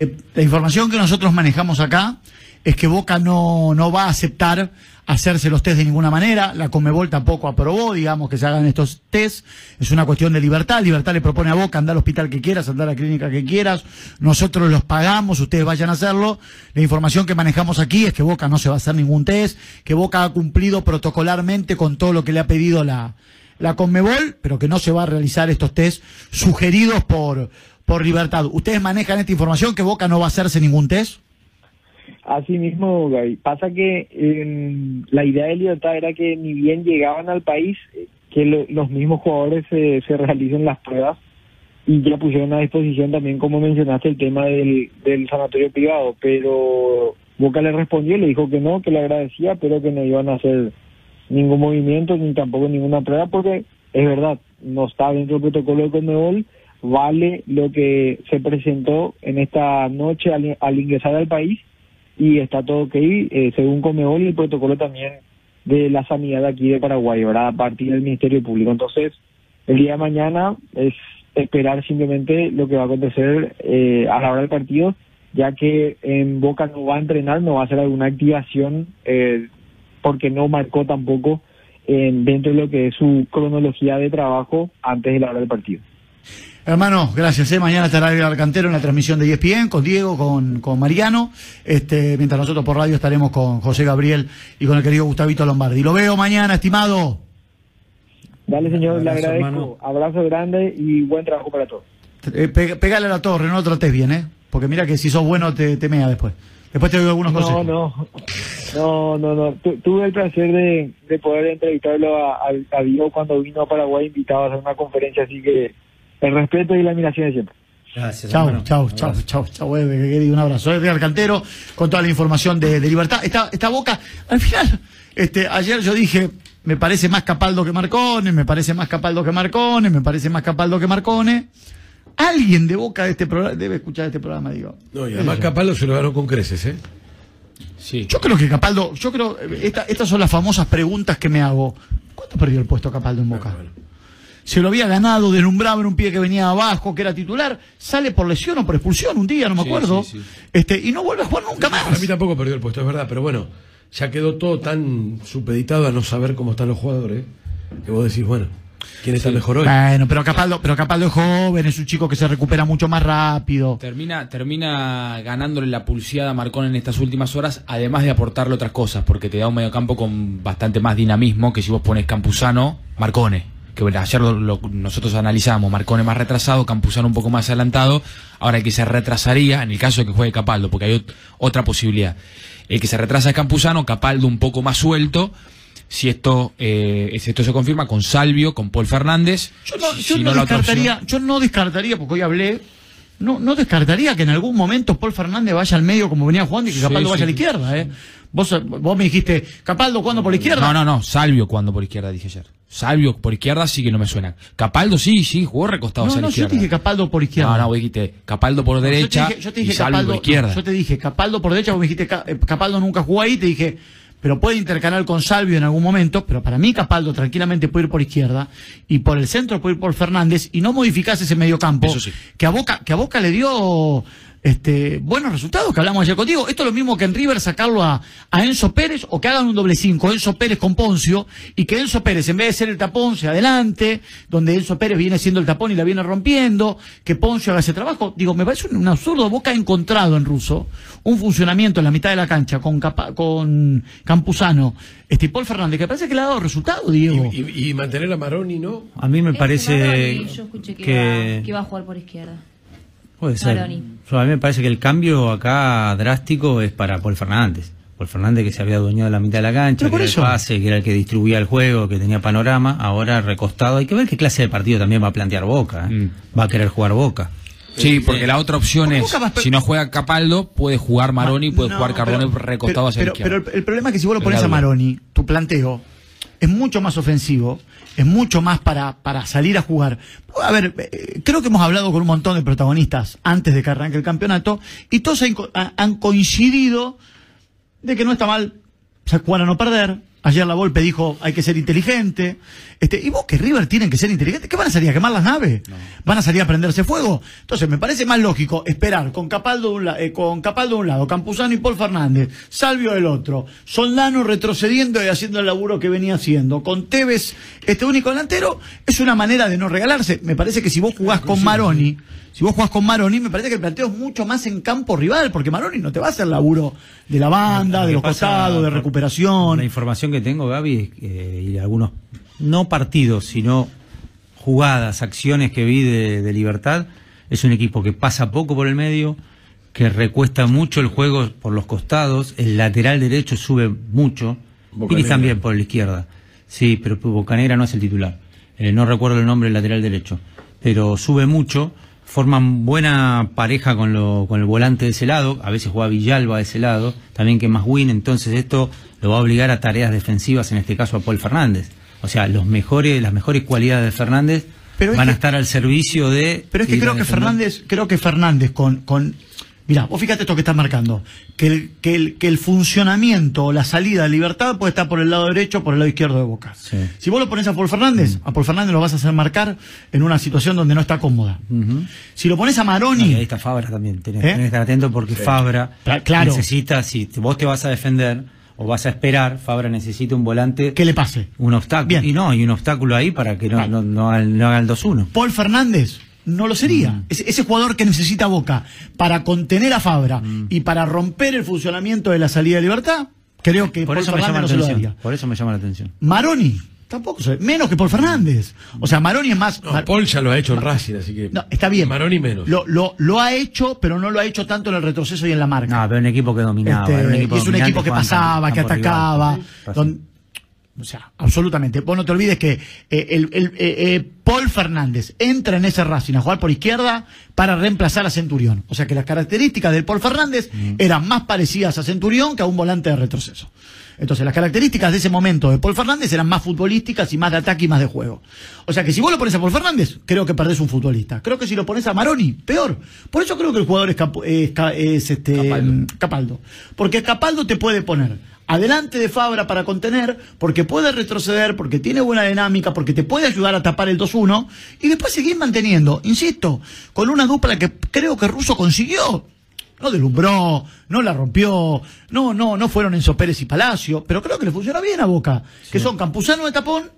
Eh, La información que nosotros manejamos acá es que Boca no, no va a aceptar hacerse los test de ninguna manera. La Comebol tampoco aprobó, digamos, que se hagan estos test. Es una cuestión de libertad. Libertad le propone a Boca andar al hospital que quieras, andar a la clínica que quieras. Nosotros los pagamos, ustedes vayan a hacerlo. La información que manejamos aquí es que Boca no se va a hacer ningún test, que Boca ha cumplido protocolarmente con todo lo que le ha pedido la, la Conmebol, pero que no se va a realizar estos test sugeridos por, por Libertad. ¿Ustedes manejan esta información que Boca no va a hacerse ningún test? Así mismo, Gaby. Pasa que eh, la idea de Libertad era que ni bien llegaban al país, eh, que lo- los mismos jugadores se, se realicen las pruebas y ya pusieron a disposición también, como mencionaste, el tema del, del sanatorio privado. Pero Boca le respondió, le dijo que no, que le agradecía, pero que no iban a hacer ningún movimiento ni tampoco ninguna prueba porque es verdad, no está dentro del protocolo de Conmebol, vale lo que se presentó en esta noche al, al ingresar al país y está todo ok, eh, según Conmebol y el protocolo también de la sanidad aquí de Paraguay, ¿verdad? A partir del Ministerio Público. Entonces, el día de mañana es esperar simplemente lo que va a acontecer eh, a la hora del partido, ya que en Boca no va a entrenar, no va a hacer alguna activación, eh, porque no marcó tampoco eh, dentro de lo que es su cronología de trabajo antes de la hora del partido. Hermano, gracias. ¿eh? Mañana estará el Alcantero en la transmisión de ESPN con Diego, con, con Mariano. Este, mientras nosotros por radio estaremos con José Gabriel y con el querido Gustavito Lombardi. Lo veo mañana, estimado. Dale, señor, le agradezco. hermano. Abrazo grande y buen trabajo para todos. Eh, pe- pegale a la torre, no lo trates bien, ¿eh? Porque mira que si sos bueno te, te mea después. Después te doy algunos No, consejos. no, no, no, no. Tu- tuve el placer de, de poder entrevistarlo a, a, a Diego cuando vino a Paraguay invitado a hacer una conferencia, así que el respeto y la admiración de siempre. Gracias, Chau, hermano. chau, chau, chau, chau, un abrazo. Es de Alcantero con toda la información de, de libertad. Esta, esta boca, al final, este, ayer yo dije, me parece más Capaldo que Marcone, me parece más Capaldo que Marcone, me parece más Capaldo que Marcone. Alguien de boca de este programa debe escuchar este programa, digo. No, y además Capaldo se lo ganó con creces, ¿eh? Sí. Yo creo que Capaldo, yo creo, esta- estas son las famosas preguntas que me hago. ¿Cuánto perdió el puesto Capaldo en Boca? Se lo había ganado, deslumbraba en un pie que venía abajo, que era titular, sale por lesión o por expulsión un día, no me Sí, acuerdo, sí, sí. este y no vuelve a jugar nunca más. mí tampoco perdió el puesto, es verdad, pero bueno, ya quedó todo tan supeditado a no saber cómo están los jugadores, que vos decís, bueno, ¿quién está mejor hoy? Bueno, pero Capaldo, pero Capaldo es joven, es un chico que se recupera mucho más rápido. Termina, termina ganándole la pulseada a Marcón en estas últimas horas, además de aportarle otras cosas, porque te da un mediocampo con bastante más dinamismo que si vos pones Campuzano, Marcone. Que bueno, ayer lo- lo- nosotros analizamos, Marcone más retrasado, Campuzano un poco más adelantado. Ahora el que se retrasaría, en el caso de que juegue Capaldo, porque hay ot- otra posibilidad. El que se retrasa es Campuzano, Capaldo un poco más suelto. Si esto, eh, si esto se confirma con Salvio, con Paul Fernández. Yo no, si descartaría, yo no descartaría, porque hoy hablé, no, no descartaría que en algún momento Paul Fernández vaya al medio como venía jugando y que Sí, Capaldo sí, vaya a la izquierda, eh. Vos, vos me dijiste, Capaldo, ¿cuándo por la izquierda? No, no, no, Salvio cuando por izquierda dije ayer. Salvio por izquierda sí que no me suena. Capaldo sí, sí, jugó recostado No, hacia no, la yo izquierda. te dije Capaldo por izquierda. No, no, vos dijiste Capaldo por No, derecha yo te dije, yo te dije y Salvio Capaldo, por izquierda. no, yo te dije Capaldo por derecha, vos me dijiste eh, Capaldo nunca jugó ahí, te dije, pero puede intercalar con Salvio en algún momento, pero para mí Capaldo tranquilamente puede ir por izquierda y por el centro puede ir por Fernández y no modificás ese medio campo Eso sí. que a Boca, que a Boca le dio este, buenos resultados que hablamos ayer contigo. Esto es lo mismo que en River sacarlo a, a Enzo Pérez o que hagan un doble cinco, Enzo Pérez con Poncio, y que Enzo Pérez, en vez de ser el tapón, se adelante, donde Enzo Pérez viene siendo el tapón y la viene rompiendo, que Poncio haga ese trabajo. Digo, me parece un, un absurdo. Boca ha encontrado en ruso un funcionamiento en la mitad de la cancha con, Capa- con Campuzano, este, y Paul Fernández, que parece que le ha dado resultado, Diego. Y, y- y mantener a Maroni, ¿no? A mí me Este parece Maroni, yo escuché que, que, Iba, que iba a jugar por izquierda. Puede ser. Yo- a mí me parece que el cambio acá drástico es para Paul Fernández. Paul Fernández que se había adueñado de la mitad de la cancha, que era eso. el pase, que era el que distribuía el juego, que tenía panorama, ahora recostado. Hay que ver qué clase de partido también va a plantear Boca. ¿eh? Mm. Va a querer jugar Boca. Sí, porque la otra opción es, si no juega Capaldo, puede jugar Maroni, puede No, jugar Cardone pero- recostado hacia pero, la izquierda. Pero el, el problema es que si vos lo Es pones a. Maroni, tu planteo es mucho más ofensivo, es mucho más para, para salir a jugar. A ver, eh, creo que hemos hablado con un montón de protagonistas antes de que arranque el campeonato y todos han, co- ha- han coincidido de que no está mal o sea, jugar a no perder. Ayer la Volpe dijo hay que ser inteligente. Este, y vos que River tienen que ser inteligentes, ¿qué van a salir a quemar las naves? ¿Van a salir a prenderse fuego? Entonces me parece más lógico esperar con Capaldo de un, la- eh, con Capaldo de un lado, Campuzano y Paul Fernández, Salvio del otro, Soldano retrocediendo y haciendo el laburo que venía haciendo, con Tevez, este único delantero, es una manera de no regalarse. Me parece que si vos jugás con Maroni, si vos jugás con Maroni, me parece que el planteo es mucho más en campo rival, porque Maroni no te va a hacer laburo de la banda, Lo de los costados, de recuperación. La información que tengo, Gaby, que, y algunos, no partidos, sino jugadas, acciones que vi de, de Libertad, es un equipo que pasa poco por el medio, que recuesta mucho el juego por los costados, el lateral derecho sube mucho, y también por la izquierda. Sí, pero Bocanegra no es el titular. Eh, no recuerdo el nombre del lateral derecho, pero sube mucho, forman buena pareja con, lo, con el volante de ese lado, a veces juega Villalba de ese lado, también que más win, entonces esto lo va a obligar a tareas defensivas, en este caso a Paul Fernández. O sea, los mejores, las mejores cualidades de Fernández Pero es van a estar al servicio de... Pero es que creo que. Fernández, creo que Fernández con, con Mira, vos fíjate esto que estás marcando, que el, que el, que el funcionamiento o la salida de libertad puede estar por el lado derecho o por el lado izquierdo de Boca. Sí. Si vos lo pones a Paul Fernández, a Paul Fernández lo vas a hacer marcar en una situación donde no está cómoda. Si lo pones a No, y Maroni, ahí está Fabra también. Tenés, ¿Eh? tenés que estar atento porque Fabra Cla- claro. necesita, si vos te vas a defender o vas a esperar, Fabra necesita un volante, ¿qué le pase? un obstáculo. Bien. Y no, hay un obstáculo ahí para que no, no, no, no haga el 2-1. Paul Fernández no lo sería. Mm. Ese, ese jugador que necesita Boca para contener a Fabra Mm. y para romper el funcionamiento de la salida de libertad, creo que Por Paul eso me llama la no se lo atención. Por eso me llama la atención. Maroni, tampoco, se- menos que Paul Fernández. O sea, Maroni es más... No, Mar- Paul ya lo ha hecho en Racing, así que. No, está bien. Maroni menos. Lo, lo, lo ha hecho, pero no lo ha hecho tanto en el retroceso y en la marca. No, pero un equipo que dominaba. Este, era un equipo y es un equipo que pasaba, que atacaba. Sí, don- o sea, absolutamente. Vos no te olvides que eh, el, el- eh, eh, Paul Fernández entra en ese Racing a jugar por izquierda para reemplazar a Centurión. O sea que las características del Paul Fernández Mm. eran más parecidas a Centurión que a un volante de retroceso. Entonces las características de ese momento de Paul Fernández eran más futbolísticas y más de ataque y más de juego. O sea que si vos lo pones a Paul Fernández, creo que perdés un futbolista. Creo que si lo pones a Maroni, peor. Por eso creo que el jugador es, Capo- es es, este, Capaldo. mm, Capaldo. Porque Capaldo te puede poner adelante de Fabra para contener, porque puede retroceder, porque tiene buena dinámica, porque te puede ayudar a tapar el 2-1, y después seguir manteniendo, insisto, con una dupla que creo que Russo consiguió. No deslumbró, no la rompió, no, no, no fueron Enzo Pérez y Palacio, pero creo que le funciona bien a Boca, que son Campuzano de tapón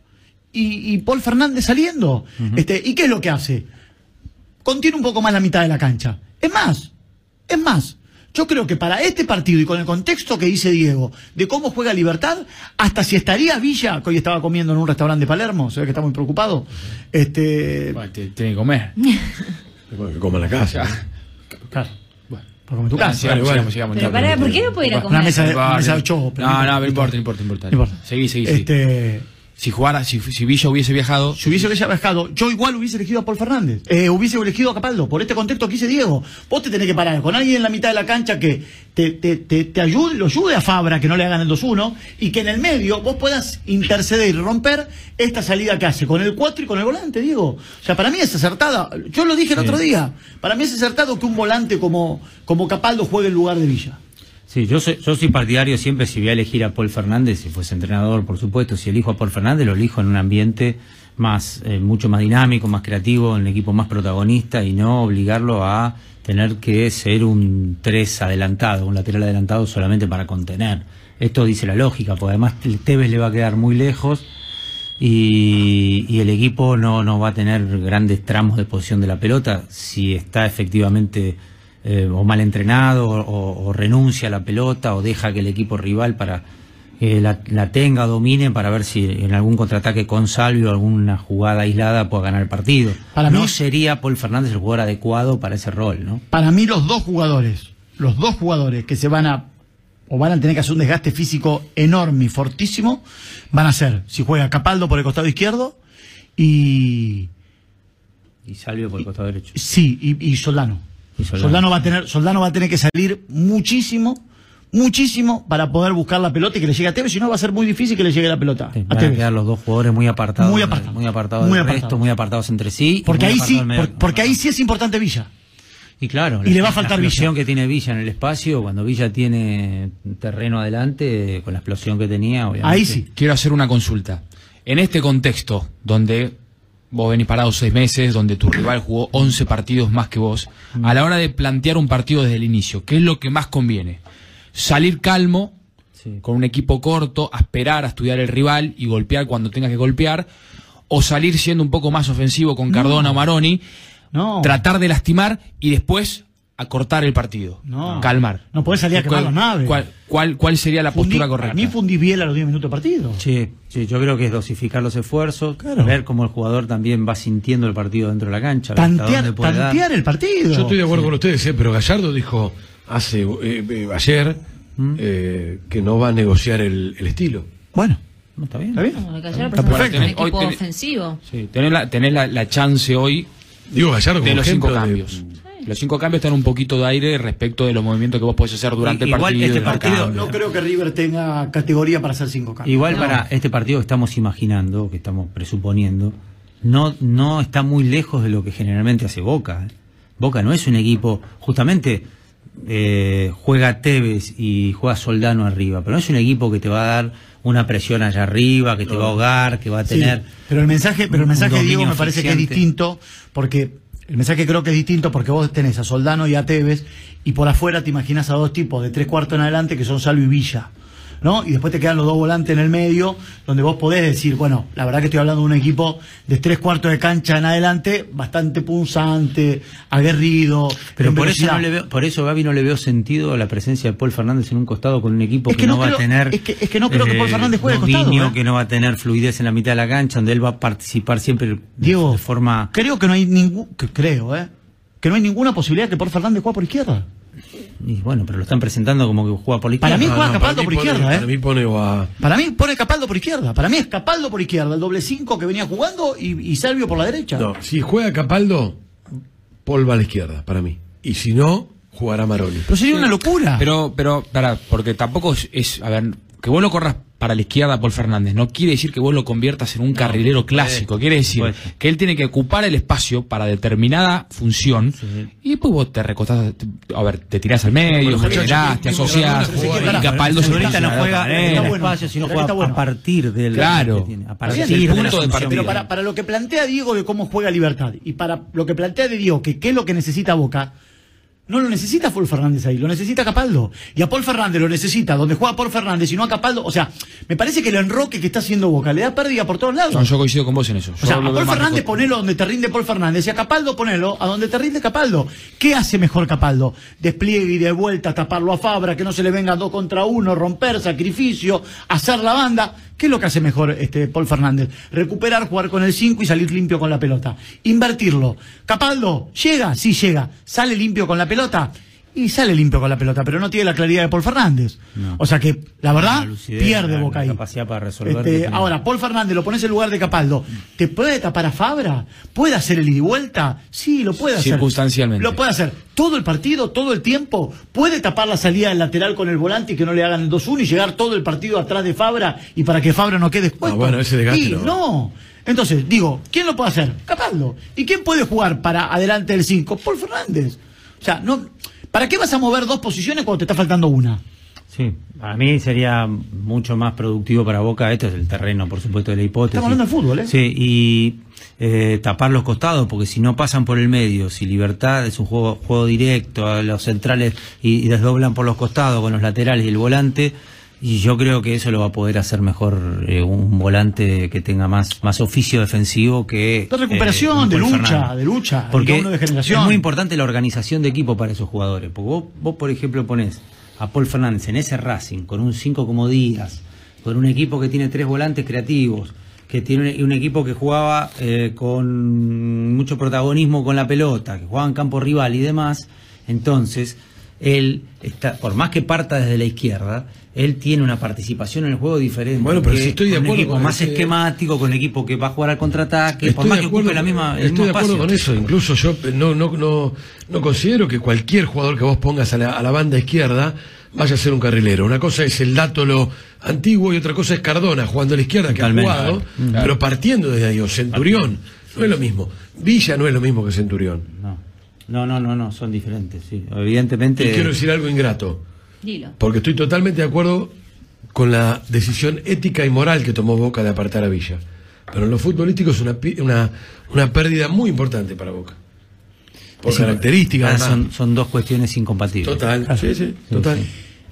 y, y Paul Fernández saliendo. este, ¿Y qué es lo que hace? contiene un poco más la mitad de la cancha. Es más, es más. Yo creo que para este partido y con el contexto que dice Diego de cómo juega Libertad, hasta si estaría Villa, que hoy estaba comiendo en un restaurante de Palermo, se ve que está muy preocupado. Este, Bueno, tiene que comer. <laughs> Que coma en la casa. claro. Para comer tu casa. Sigamos, Vale, sigamos, sigamos. Pero pará, ¿por qué no puede ir a Una comer? mesa de, No, una mesa de ocho, pero No, no, no importa, no importa, no importa. Seguí, seguí, sí. Este, Si jugara, si, si Villa hubiese viajado, si hubiese viajado, yo igual hubiese elegido a Paul Fernández. Eh, hubiese elegido a Capaldo. Por este contexto que dice Diego. Vos te tenés que parar con alguien en la mitad de la cancha que te, te, te, te ayude, lo ayude a Fabra, que no le hagan el 2-1, y que en el medio vos puedas interceder y romper esta salida que hace con el 4 y con el volante, Diego. O sea, para mí es acertada. Yo lo dije el otro día. Para mí es acertado que un volante como, como Capaldo juegue en lugar de Villa. Sí, yo soy, yo soy partidario siempre si voy a elegir a Paul Fernández, si fuese entrenador, por supuesto, si elijo a Paul Fernández, lo elijo en un ambiente más eh, mucho más dinámico, más creativo, un equipo más protagonista y no obligarlo a tener que ser un 3 adelantado, un lateral adelantado solamente para contener. Esto dice la lógica, porque además Tevez le va a quedar muy lejos y, y el equipo no, no va a tener grandes tramos de posición de la pelota si está efectivamente eh, o mal entrenado o, o renuncia a la pelota o deja que el equipo rival para que la, la tenga, domine para ver si en algún contraataque con Salvio alguna jugada aislada pueda ganar el partido. Para no mí- sería Paul Fernández el jugador adecuado para ese rol, ¿no? Para mí los dos jugadores, los dos jugadores que se van a o van a tener que hacer un desgaste físico enorme y fortísimo, van a ser, si juega Capaldo por el costado izquierdo y Y Salvio por el costado derecho. sí, y, y Soldano. Soldano. Soldano va a tener, Soldano va a tener que salir muchísimo, muchísimo para poder buscar la pelota y que le llegue a Tevez, si no va a ser muy difícil que le llegue la pelota Sí, a van a Tevez. quedar los dos jugadores muy apartados. Muy apartados. Muy apartados Muy apartados. resto, muy apartados entre sí. Porque ahí sí, por- porque ahí sí es importante Villa. Y claro, y le va a faltar la explosión Villa. que tiene Villa en el espacio, cuando Villa tiene terreno adelante, con la explosión que tenía, obviamente. Ahí sí. Quiero hacer una consulta. En este contexto, donde vos venís parado seis meses, donde tu rival jugó 11 partidos más que vos, a la hora de plantear un partido desde el inicio, ¿qué es lo que más conviene? Salir calmo, Sí. con un equipo corto, a esperar a estudiar el rival y golpear cuando tenga que golpear, o salir siendo un poco más ofensivo con Cardona o Maroni, No. tratar de lastimar y después acortar el partido, No. calmar. No podés salir a quemar ¿Cuál- los naves. ¿Cuál, cuál, cuál sería la Fundi- postura correcta? Para mí fundí bien a los 10 minutos de partido. Sí, sí, yo creo que es dosificar los esfuerzos, Claro. ver cómo el jugador también va sintiendo el partido dentro de la cancha. Tantear, puede tantear el partido. Yo estoy de acuerdo con ustedes, ¿eh? pero Gallardo dijo hace eh, eh, ayer ¿Mm? eh, que no va a negociar el, el estilo. Bueno, No, está bien. ¿está bien? Está perfecto. un hoy equipo tenés- ofensivo. Sí, tenés la, tenés la, la chance hoy Digo Gallardo de los ejemplo cinco de- cambios. Los cinco cambios dan un poquito de aire respecto de los movimientos que vos podés hacer durante el Igual partido. este de los partido-. No creo que River tenga categoría para hacer cinco cambios. Igual para este partido que estamos imaginando, que estamos presuponiendo, no, no está muy lejos de lo que generalmente hace Boca. ¿eh? Boca no es un equipo, justamente eh, juega Tevez y juega Soldano arriba, pero no es un equipo que te va a dar una presión allá arriba, que te va a ahogar, que va a Sí, tener... pero el mensaje, pero el mensaje de Diego me parece que es distinto porque el mensaje creo que es distinto porque vos tenés a Soldano y a Tevez y por afuera te imaginas a dos tipos de tres cuartos en adelante que son Salvo y Villa. ¿No? Y después te quedan los dos volantes en el medio, donde vos podés decir, bueno, la verdad que estoy hablando de un equipo de tres cuartos de cancha en adelante, bastante punzante, aguerrido. Pero por eso, no le veo, por eso, Gaby, no le veo sentido a la presencia de Paul Fernández en un costado con un equipo Es que, que no, va a tener. es que- es que no creo que Paul Fernández juegue de costado, dominio, ¿eh? que no va a tener fluidez en la mitad de la cancha, donde él va a participar siempre Diego, de forma. creo que no hay ningún, que creo, ¿eh? Que no hay ninguna posibilidad que por Fernández juegue por izquierda. Y bueno, pero lo están presentando como que juega por la Para izquierda. mí juega Capaldo por pone- izquierda, ¿eh? Para mí pone o a- Para mí pone Capaldo por izquierda. Para mí es Capaldo por izquierda, el doble 5 que venía jugando y, y Salvio por la derecha. No, si juega Capaldo, Paul va a la izquierda, para mí. Y si no, jugará Maroni. Pero sería una locura. Pero, pero, para, porque tampoco es, es- a ver, que vos lo corras para la izquierda Paul Fernández, no quiere decir que vos lo conviertas en un carrilero clásico, quiere decir que él tiene que ocupar el espacio para determinada función y después vos te recostás, a ver, te tirás al medio, muchachos, generás, te asociás, y no, Capaldo se ahorita no juega en el bueno, espacio, sino juega bueno. a partir del. Claro. que tiene, a partir bien, el de partida. Pero para lo que plantea Diego de cómo juega Libertad y para lo que plantea de Diego, que qué es lo que necesita Boca, no lo necesita Paul Fernández ahí, lo necesita Capaldo. Y a Paul Fernández lo necesita, donde juega Paul Fernández y no a Capaldo. O sea, me parece que el enroque que está haciendo Boca le da pérdida por todos lados. No, yo coincido con vos en eso. O sea, a Paul Fernández ponelo donde te rinde Paul Fernández y a Capaldo ponelo a donde te rinde Capaldo. ¿Qué hace mejor Capaldo? Despliegue y de vuelta, taparlo a Fabra, que no se le venga dos contra uno, romper, sacrificio, hacer la banda. ¿Qué es lo que hace mejor este Paul Fernández? Recuperar, jugar con el 5 y salir limpio con la pelota. Invertirlo. Capaldo, llega, sí llega. Sale limpio con la pelota. Y sale limpio con la pelota, pero no tiene la claridad de Paul Fernández. No. O sea que, la verdad, La lucidez, pierde la- Boca la ahí. capacidad para resolver Este, ahora, Paul Fernández lo pones en lugar de Capaldo. ¿Te puede tapar a Fabra? ¿Puede hacer el ida y vuelta? Sí, lo puede hacer. Circunstancialmente. Lo puede hacer. Todo el partido, todo el tiempo. ¿Puede tapar la salida del lateral con el volante y que no le hagan el 2-1 y llegar todo el partido atrás de Fabra y para que Fabra no quede expuesto? Ah, bueno, ese desgaste no. no. Entonces, digo, ¿quién lo puede hacer? Capaldo. ¿Y quién puede jugar para adelante del 5? Paul Fernández. O sea, no. ¿Para qué vas a mover dos posiciones cuando te está faltando una? Sí, para mí sería mucho más productivo para Boca. Esto es el terreno, por supuesto, de la hipótesis. Estamos hablando de fútbol, ¿eh? Sí, y eh, tapar los costados, porque si no pasan por el medio, si Libertad es un juego, juego directo, a los centrales y, y desdoblan por los costados con los laterales y el volante, y yo creo que eso lo va a poder hacer mejor eh, un volante que tenga más, más oficio defensivo que. De recuperación, eh, un de lucha, Fernández. de lucha, Porque de generación. es muy importante la organización de equipo para esos jugadores. Porque vos, vos por ejemplo, ponés a Paul Fernández en ese Racing con un 5 como Díaz, con un equipo que tiene tres volantes creativos, que tiene un, un equipo que jugaba eh, con mucho protagonismo con la pelota, que jugaba en campo rival y demás. Entonces, él, está, por más que parta desde la izquierda, él tiene una participación en el juego diferente. Bueno, pero si estoy de con un acuerdo equipo con más ese- esquemático, con equipo que va a jugar al contraataque, por Estoy más de que acuerdo ocupe la misma, el Estoy mismo de acuerdo espacio. con eso. Incluso yo eh, no, no, no, no considero que cualquier jugador que vos pongas a la, a la banda izquierda vaya a ser un carrilero. Una cosa es el Dátolo antiguo y otra cosa es Cardona jugando a la izquierda que Totalmente. ha jugado, Claro. pero partiendo desde ahí. O Centurión. No es lo mismo. Villa no es lo mismo que Centurión. No, no, no, no, no, son diferentes, sí. Evidentemente. Y quiero decir algo ingrato. Dilo. Porque estoy totalmente de acuerdo con la decisión ética y moral que tomó Boca de apartar a Villa. Pero en lo futbolístico es una, una, una pérdida muy importante para Boca. Por es- características. además. son, son dos cuestiones incompatibles. Total, sí, sí, total.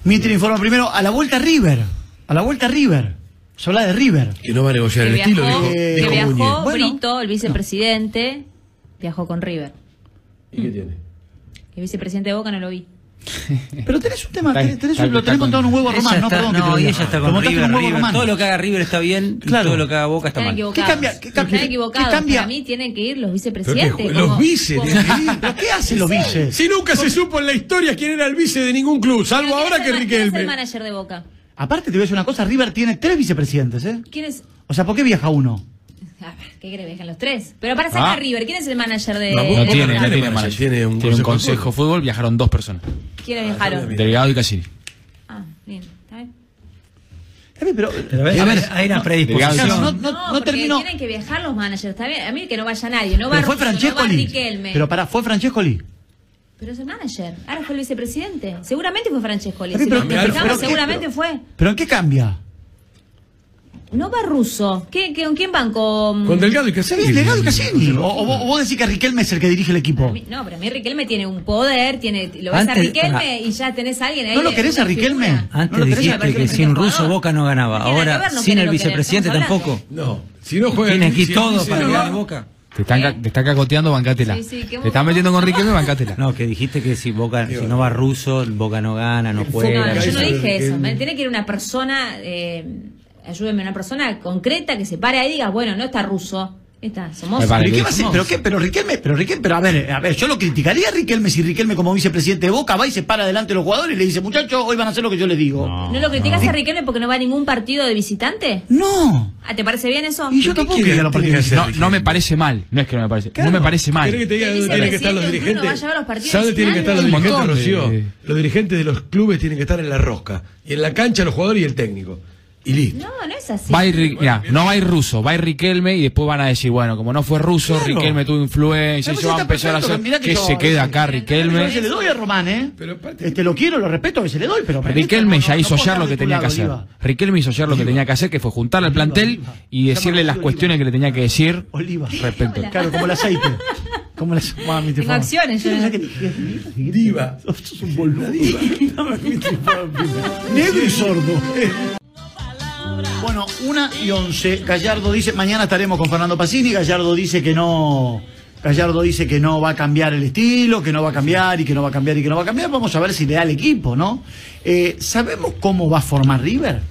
Mientras informa primero a la vuelta a River. A la vuelta a River. Se habla de River. Que no va a negociar Que el estilo, viajó, dijo, Eh, que dijo viajó. Bueno. Brito, el vicepresidente, viajó con River. ¿Y qué tiene? El vicepresidente de Boca no lo vi. <laughs> Pero tenés un tema, tenés, tenés está- un- lo tenés con- montado en un huevo román, no, perdón. que te no, y diga. ella está con River, un huevo River. román. Todo lo que haga River está bien y Claro. todo lo que haga Boca está mal. ¿Qué cambia- qué cambia- Están equivocados. qué cambia? Para mí tienen que ir los Pero vicepresidentes. que los como- vice como- tienen que ir. ¿Pero qué hacen los vices? Si nunca se supo en la historia quién era el vice de ningún club, salvo ¿Quién ahora que el ma- ¿Quién es el Riquelme. manager de Boca? Aparte te voy a decir una cosa, River tiene tres vicepresidentes, ¿eh? ¿Quién es? O sea, ¿por qué viaja uno? A ver, ¿Qué crees? Viajan los tres. Pero para sacar Ah. a River, ¿quién es el manager de, No, de No tiene, no tiene tiene manager, tiene un Tiene un consejo fútbol, viajaron dos personas. ¿Quiénes viajaron? Delgado y Cassini. Ah, bien. Pero... Pero hay, A ver, hay una predisposición. No, no, No, no termino... tienen que viajar los managers. Está bien. A mí que no vaya nadie. No va Pero fue Francescoli. Pero para, fue Francescoli. Pero es el manager. Ahora fue el vicepresidente. Seguramente fue Francescoli. Si pero- pero- fijamos, pero- seguramente pero- fue. ¿Pero en qué cambia? No va Russo. ¿Qué, qué, ¿Con quién van? Con... Con Delgado y Cassini. ve legado Cassini. O, o vos- o vos decís que Riquelme es el que dirige el equipo. A mí- No, pero a mí Riquelme tiene un poder, tiene, lo ves a Antes- Riquelme pará. y ya tenés a alguien ahí. ¿No lo querés a Riquelme? figura. ¿No Antes querés dijiste a que Riquelme? sin ruso. Boca no ganaba. No Ahora, ver, no sin el vicepresidente tampoco. No, si no juega Tiene el que ir vice- todo vice para no ganar. Boca. Te están, ca- te está cagoteando, bancátela. Sí, sí, qué te están metiendo con Riquelme, bancátela. No, que dijiste que si Boca, si no va ruso, Boca no gana, no No, juega. yo no Eso de dije eso. Riquelme. Tiene que ir una persona, eh, ayúdeme, una persona concreta que se pare ahí y diga, bueno, no está ruso. Está, somos. ¿Pero qué va a hacer? ¿Pero qué? ¿Pero Riquelme? ¿Pero Riquelme? Pero a ver, a ver, yo lo criticaría a Riquelme si Riquelme como vicepresidente de Boca va y se para delante de los jugadores y le dice, muchachos, hoy van a hacer lo que yo les digo. No. ¿No lo criticas a Riquelme porque no va a ningún partido de visitante? No. Ah, ¿Te parece bien eso? Y yo ¿Qué tampoco quería los que partidos. No, no me parece mal. No es que no me parece. Claro. No me parece mal. ¿Querés que te diga dónde tienen que estar los dirigentes? ¿Sabes dónde tienen que estar los dirigentes, Rocío? Los dirigentes de los clubes tienen que estar en la rosca. Y en la cancha los jugadores y el técnico. Y listo. No, no es así. Va a ir, Ri- mirá, no va a ir ruso, va a ir Riquelme y después van a decir, bueno, como no fue ruso, Claro. Riquelme tuvo influencia, y se va a está empezar a hacer que, yo- se quede acá Yo Riquelme. a veces le doy a Román, ¿eh? Pero Este, lo quiero, lo respeto, a veces le doy, pero... Riquelme ya no hizo ayer lo que tenía que hacer. Oliva. Riquelme hizo ayer lo que tenía que hacer, que fue juntar al plantel Oliva. y decirle las Oliva. cuestiones que le tenía que decir Oliva. respecto. Claro, como el aceite. <laughs> Como el aceite. Mami, te Tengo acciones, yo un boludo. <laughs> Negro y sordo. Bueno, una y once. Gallardo dice, mañana estaremos con Fernando Pacini. Gallardo dice que no. Gallardo dice que no va a cambiar el estilo, que no va a cambiar y que no va a cambiar y que no va a cambiar. Vamos a ver si le da el equipo, ¿no? Eh, ¿Sabemos cómo va a formar River?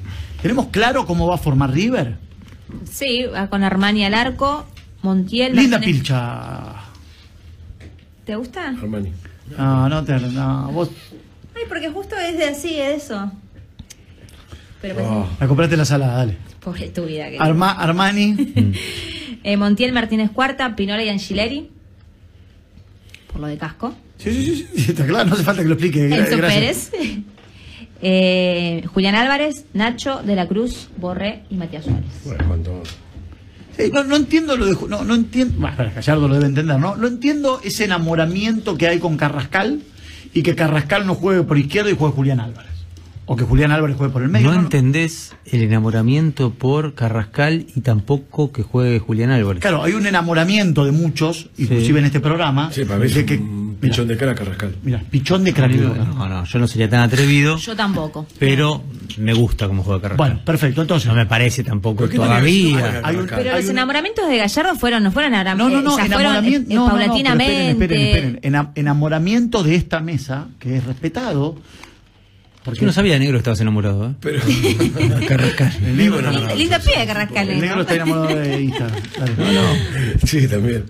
¿Tenemos claro cómo va a formar River? Sí, va con Armani al arco, Montiel. Linda pilcha. ¿Te gusta? Armani. No, no, te, no, vos Ay, porque justo es de así, de eso. Pero pues, Oh. la compraste en la sala, dale. pobre tu vida. Arma, Armani. <laughs> Eh, Montiel, Martínez Cuarta, Pinola y Angileri. Por lo de casco. Sí, sí, sí, sí, está claro, no hace falta que lo explique. Enzo gracias. Pérez. <laughs> Eh, Julián Álvarez, Nacho de la Cruz, Borré y Matías Suárez. Bueno, cuánto- Sí, no, no entiendo lo de. No, no entiendo. Bueno, Gallardo lo debe entender, ¿no? No entiendo ese enamoramiento que hay con Carrascal y que Carrascal no juegue por izquierda y juegue Julián Álvarez. O que Julián Álvarez juegue por el medio. No entendés el enamoramiento por Carrascal y tampoco que juegue Julián Álvarez. Claro, hay un enamoramiento de muchos, inclusive en este programa, Sí, para mí de que, un pichón de cara Carrascal. mira, pichón de cráneo. No, no, yo no sería tan atrevido, Yo tampoco. pero me gusta cómo juega Carrascal. Bueno, perfecto, entonces. no me parece tampoco ¿Por qué no le todavía. Hay un- Pero hay los un- enamoramientos de Gallardo fueron, no fueron ahora, No, no, no, ya fueron enamoramiento, eh, no, no, no, pero paulatinamente. esperen, esperen, esperen. Ena- enamoramiento de esta mesa, que es respetado. Porque Yo no sabía, negro, que estabas enamorado. ¿eh? Pero. Carrascal. el negro, enamorado. Lindo pie de Carrascal. el negro ¿no? está enamorado de Instagram. Dale. sí, también.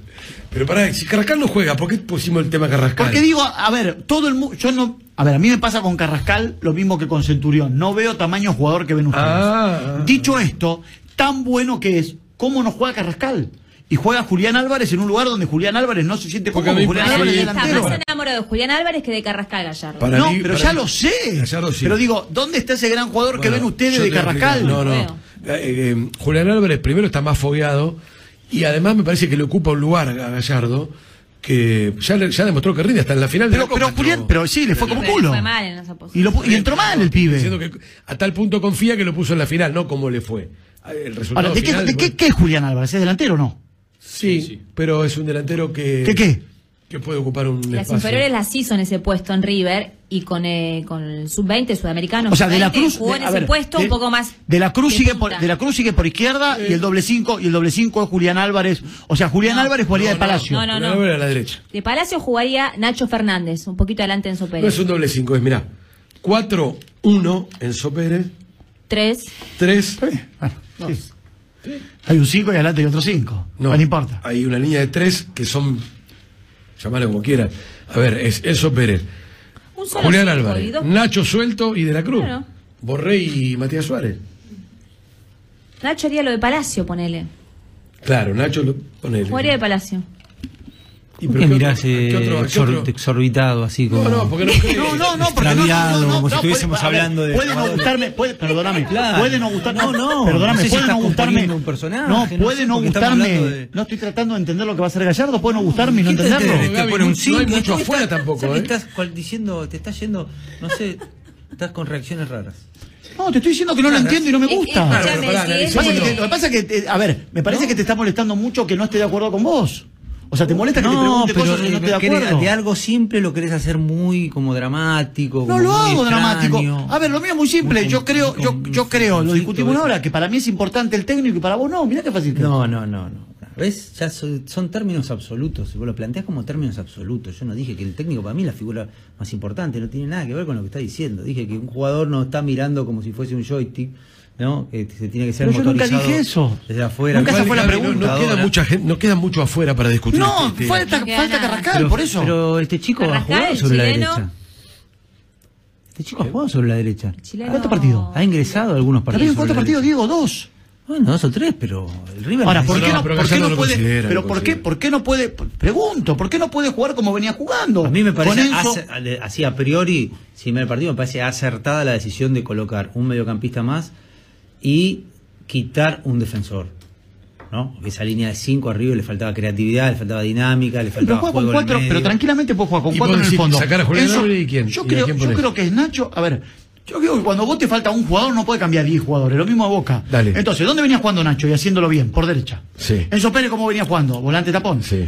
Pero pará, si Carrascal no juega, ¿por qué pusimos el tema Carrascal? Porque digo, a ver, todo el mundo, yo no, a ver, a mí me pasa con Carrascal lo mismo que con Centurión, no veo tamaño jugador que ven ustedes. Ah. Dicho esto, tan bueno que es, ¿cómo no juega Carrascal? Y juega Julián Álvarez en un lugar donde Julián Álvarez no se siente Porque mí Julián Álvarez es está delantero. más enamorado de Julián Álvarez que de Carrascal Gallardo. Para no, mí- pero ya mí- lo sé. Gallardo sí. Pero digo, ¿dónde está ese gran jugador que ven ustedes de Carrascal? No, no. Eh, eh, Julián Álvarez primero está más fogueado y además me parece que le ocupa un lugar a Gallardo que ya, le- ya demostró que rinde hasta en la final de Pero, la Copa. pero. Julián, pero sí, le fue como Pero culo. Fue mal en esa Y, lo y entró mal el pibe. Diciendo que a tal punto confía que lo puso en la final, no como le fue. El resultado Ahora, ¿de, qué, de qué es Julián Álvarez? ¿Es delantero o no? Sí, pero es un delantero que. ¿Qué qué? Que puede ocupar un Las espacio. inferiores las hizo en ese puesto en River y con, eh, con el sub-20 sudamericano. O sea, de la sub-20, Cruz. jugó de- en a ese ver, puesto de- un poco más. De la Cruz de sigue por, de la Cruz sigue por izquierda y el doble 5 y el doble 5 es Julián Álvarez. O sea, Julián No. Álvarez jugaría de Palacio. No, no, no. Álvarez a la derecha. De Palacio jugaría Nacho Fernández, un poquito adelante en No Pérez. es un doble 5, es mirá. 4-1 Enzo Pérez, Tres. 3. Está bien, bueno, sí. Hay un 5 y adelante hay otro 5. No, no importa. Hay una línea de 3 que son. Llamarlo como quieran. A ver, es Enzo Pérez, Julián cinco Álvarez, dos- Nacho Suelto y De la Cruz. Claro. Borré y Matías Suárez. Nacho haría lo de Palacio, ponele. Claro, Nacho lo ponele. Jugaría de Palacio. ¿Y ¿Por pero qué mirás exorbitado así como... No, no, porque no. <laughs> No, no, no, porque no, no, Extraviado, no, no, como si estuviésemos hablando de- Puede no gustarme, puede, perdóname, Claro. puede no gustarme. No, no, perdóname, no sé si puede no gustarme. componiendo un personaje, no, no puede sé, no gustarme. No estoy tratando de entender lo que va a hacer Gallardo, puede no gustarme y no ¿Quién te entenderlo. Te pone un no- no hay mucho ¿qué afuera tampoco, ¿sabes ¿eh? estás cual- diciendo, te estás yendo, no sé, estás con reacciones raras. No, te estoy diciendo que no lo entiendo y no me gusta. lo que pasa es que, a ver, me parece que te está molestando mucho que no esté de acuerdo con vos. O sea, te molesta que te pregunte cosas y no esté de querés- acuerdo. de algo simple lo querés hacer muy como dramático. No como lo hago dramático. A ver, lo mío es muy simple. Muy Yo creo, yo, yo creo, lo discutimos ahora, que para mí es importante el técnico y para vos no. Mirá qué fácil. No, no, no, no. ¿Ves? Ya so- son términos absolutos. Vos lo planteás como términos absolutos. Yo no dije que el técnico para mí es la figura más importante. No tiene nada que ver con lo que está diciendo. Dije que un jugador no está mirando como si fuese un joystick. ¿No? Que se tiene que ser Pero yo nunca motorizado dije eso. Desde afuera. Nunca esa fue la no- pregunta. No, queda mucha gente, no queda mucho afuera para discutir. No, este tema. falta, No falta. Carrascal, Pero, por eso. pero este chico ha Carrascal, jugado sobre la derecha. Este chico ha jugado sobre la derecha. ¿Cuántos partidos? Ha ingresado a algunos partidos. ¿cuántos partidos. Diego? Dos. Bueno, dos o tres, pero el River. Ahora, ¿por No, qué no, pero por qué no lo puede? Pero lo ¿por qué, por qué no puede? Pregunto, ¿por qué no puede jugar como venía jugando? A mí me parece, así a priori, si me partido, me parece acertada la decisión de colocar un mediocampista más y quitar un defensor. ¿no? Esa línea de cinco arriba le faltaba creatividad, le faltaba dinámica, le pero faltaba juega juego con en cuatro, medio. pero tranquilamente puede jugar con Y cuatro vos en el fondo. sacar a Julián y quién, Yo creo, quién yo creo que es Nacho. A ver, yo creo que cuando vos te falta un jugador no puede cambiar 10 jugadores. Lo mismo a Boca. Dale. Entonces, ¿dónde venía jugando Nacho y haciéndolo bien? Por derecha. Sí. Enzo Pérez, ¿cómo venía jugando? Volante tapón. Sí.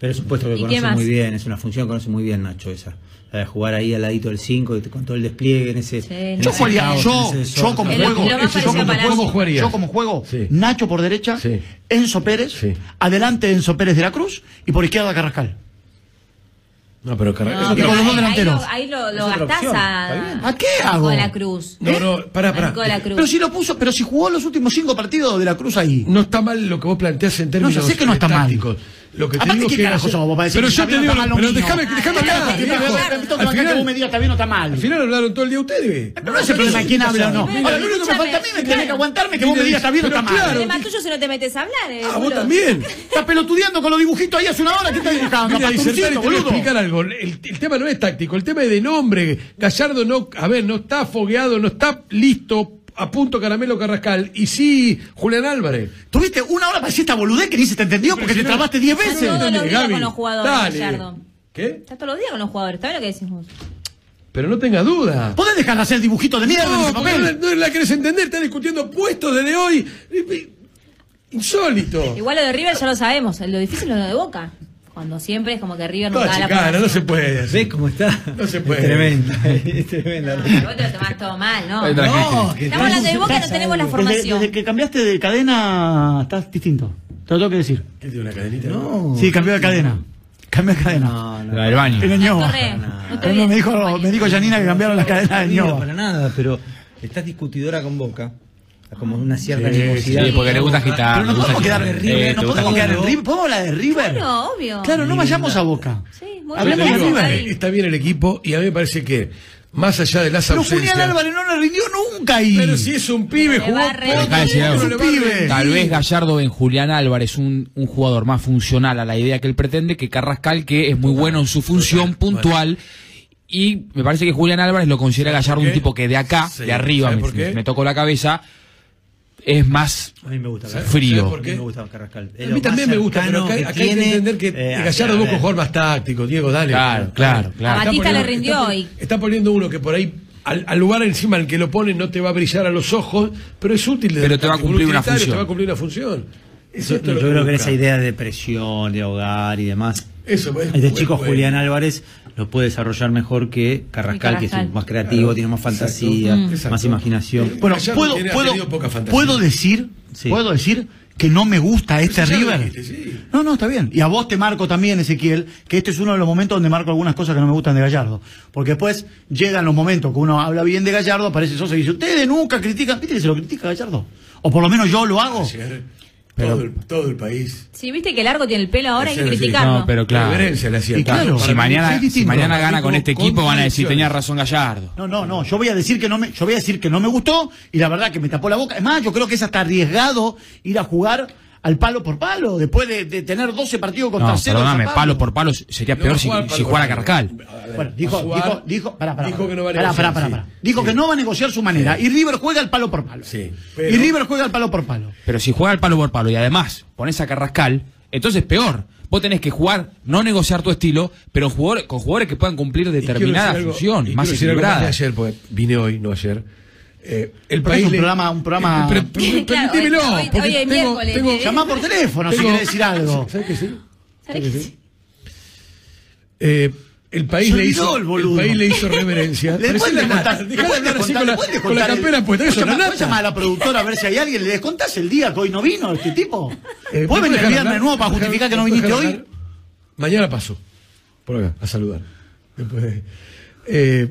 Pero es un puesto que ¿Y qué conoce muy bien, es una función que conoce muy bien Nacho esa. La de jugar ahí al ladito del 5 con todo el despliegue en ese. Sí, en no. Yo ese jugaría, caos, yo, en ese yo como juego, yo como a juego, jugarías? yo como juego, Sí. Nacho por derecha, Sí. Enzo Pérez, Sí. adelante Enzo Pérez de la Cruz y por izquierda Carrascal. No, pero Carrascal. No, Y con los dos ahí- delanteros. Ahí lo, ahí lo, gastás a. ¿A qué a hago? De la Cruz. No, no, pará, A pará. La Cruz. Pero si lo puso, pero si jugó los últimos cinco partidos de la Cruz ahí. No está mal lo que vos planteás en términos No, yo sé que no está mal. Lo que te Aparte, digo ¿qué que carajo sos vos para decir Pero que yo te digo, está mal lo pero déjame, déjame acá que final- vos me digas está bien o está mal. Al final hablaron todo el día ustedes. Pero no es el problema de quién habla o no. Ahora, lo único que me falta a mí me tiene que aguantarme que vos me digas está bien o está mal. El tema tuyo si no te metes a hablar. eh, Ah, vos también. Estás pelotudeando con los dibujitos ahí hace una hora. ¿Qué estás dibujando? Mira, disertar y te explicar algo. El, el tema no es táctico, el tema es de nombre. Gallardo no, a ver, no está fogueado, no está listo a punto Caramelo Carrascal. Y sí, Julián Álvarez. Tuviste una hora para decir esta boludez que ni se te entendió porque te trabaste 10 Estás veces. todos los días Gaby, con los jugadores, dale. Gallardo. ¿Qué? Estás todos los días con los jugadores. ¿Está bien lo que decís vos? Pero no tenga duda. ¿Podés dejar de hacer dibujitos de mierda en No, ese porque papel? no, no la querés entender, estás discutiendo puestos desde hoy. Insólito. Igual lo de River ya lo sabemos, lo difícil es lo de Boca. Cuando siempre es como que River Toda da la chicana, no se puede. así. ¿Ves cómo está? No se puede. Es tremenda, <laughs> es tremenda. No, vos te lo tomás todo mal, ¿no? No, que Estamos hablando de Boca, no tenemos la formación. desde que cambiaste de cadena, estás distinto. Te lo tengo que decir. ¿Qué tiene una cadenita? No. Sí, cambió de cadena. Cambió de cadena. No, no. La del baño. En Ñoba. No No, bien. me dijo, me dijo Janina que cambiaron las cadenas de No, Ñoba. para nada, pero estás discutidora con Boca. Como una cierta Sí, animosidad. Sí, porque le gusta agitar. Pero no podemos quedar en River, Eh, no podemos quedar en agitar. River. ¿Podemos hablar de River? Claro, obvio. Claro, no vayamos a Boca. Sí, muy Hablemos bien. de River. Está bien el equipo y a mí me parece que, más allá de las Pero ausencias. Julián Álvarez no le rindió nunca ahí. Pero si es un pibe, jugó. de. Tal vez Gallardo ven Julián Álvarez un, un jugador más funcional a la idea que él pretende que Carrascal, que es muy bueno en su función puntual. Y me parece que Julián Álvarez lo considera Gallardo un tipo que de acá, Sí, de arriba, me- me tocó la cabeza, es más A mí me gusta. ¿Sabe- Frío. A mí qué? me gusta Carrascal. Es A lo mí también me gusta, pero acá, que hay que entender que eh, Gallardo busca un jugador más táctico, Diego, dale. Claro, claro, claro. A Batista Está le poniendo- rindió está, hoy. Está poniendo uno que por ahí, al, al lugar encima al que lo pone, no te va a brillar a los ojos, pero es útil. Pero el te va a cumplir una utilitario, función. Te va a cumplir una función. Es Yo, esto yo lo creo que en busca. esa idea de presión, de hogar y demás, Eso, pues, este bueno, chico bueno. Julián Álvarez lo puede desarrollar mejor que Carrascal, que es más creativo, Claro, tiene más fantasía, Mm. Exacto. más imaginación. Bueno, Gallardo puedo, puedo, tenido poca fantasía. puedo decir, Sí. puedo decir que no me gusta este lo River. dijiste, sí. No, no, está bien. Y a vos te marco también, Ezequiel, que este es uno de los momentos donde marco algunas cosas que no me gustan de Gallardo. Porque después llegan los momentos que uno habla bien de Gallardo, aparece Sosa y dice, ustedes nunca critican, ¿viste que se lo critica Gallardo? O por lo menos yo lo hago. Ayer, Pero- todo, el, todo el país. Si viste que largo tiene el pelo ahora, hay que criticarlo. No, pero claro. Le claro, Si mañana, si mañana gana con este equipo van a decir tenía razón Gallardo. No, no, no, yo voy a decir que no me, yo voy a decir que no me gustó y la verdad que me tapó la boca. Es más, yo creo que es hasta arriesgado ir a jugar al palo por palo, después de, de tener 12 partidos contra No, cero. perdóname, palo por palo sería No peor si, jugar si palo jugara Carrascal. Bueno, dijo, dijo, dijo, pará, pará, dijo que no va a negociar, pará, sí. pará, pará. Dijo Sí. que no va a negociar su manera. Y River juega al palo por palo. Sí, Y pero- River juega al palo por palo. Pero si juega al palo por palo y además pones a Carrascal, entonces peor. Vos tenés que jugar, no negociar tu estilo, pero jugador- con jugadores que puedan cumplir determinada decir algo- función, y más quiero decir algo equilibrada. ayer, porque vine hoy, no ayer. Eh, el país es un le- programa- un programa- Eh, pero- <laughs> pero- Claro, permitímelo, hoy- hoy- hoy es tengo- miércoles, tengo- ¿eh? Llamá por teléfono si tengo- quiere decir algo. <laughs> ¿Sabes que sí? ¿Sabés qué sí? Eh, el país le hizo el boludo. país le hizo reverencia. <laughs> Le puedes contar, de andar así contar, con la- con la campera puesta, eso no a la productora a ver si hay alguien. ¿Le descontás el día que hoy no vino este tipo? Eh, ¿Puedes venir el viernes hablar? de nuevo para justificar que no viniste hoy? hablar. Mañana paso. Por acá, a saludar. Después de- eh,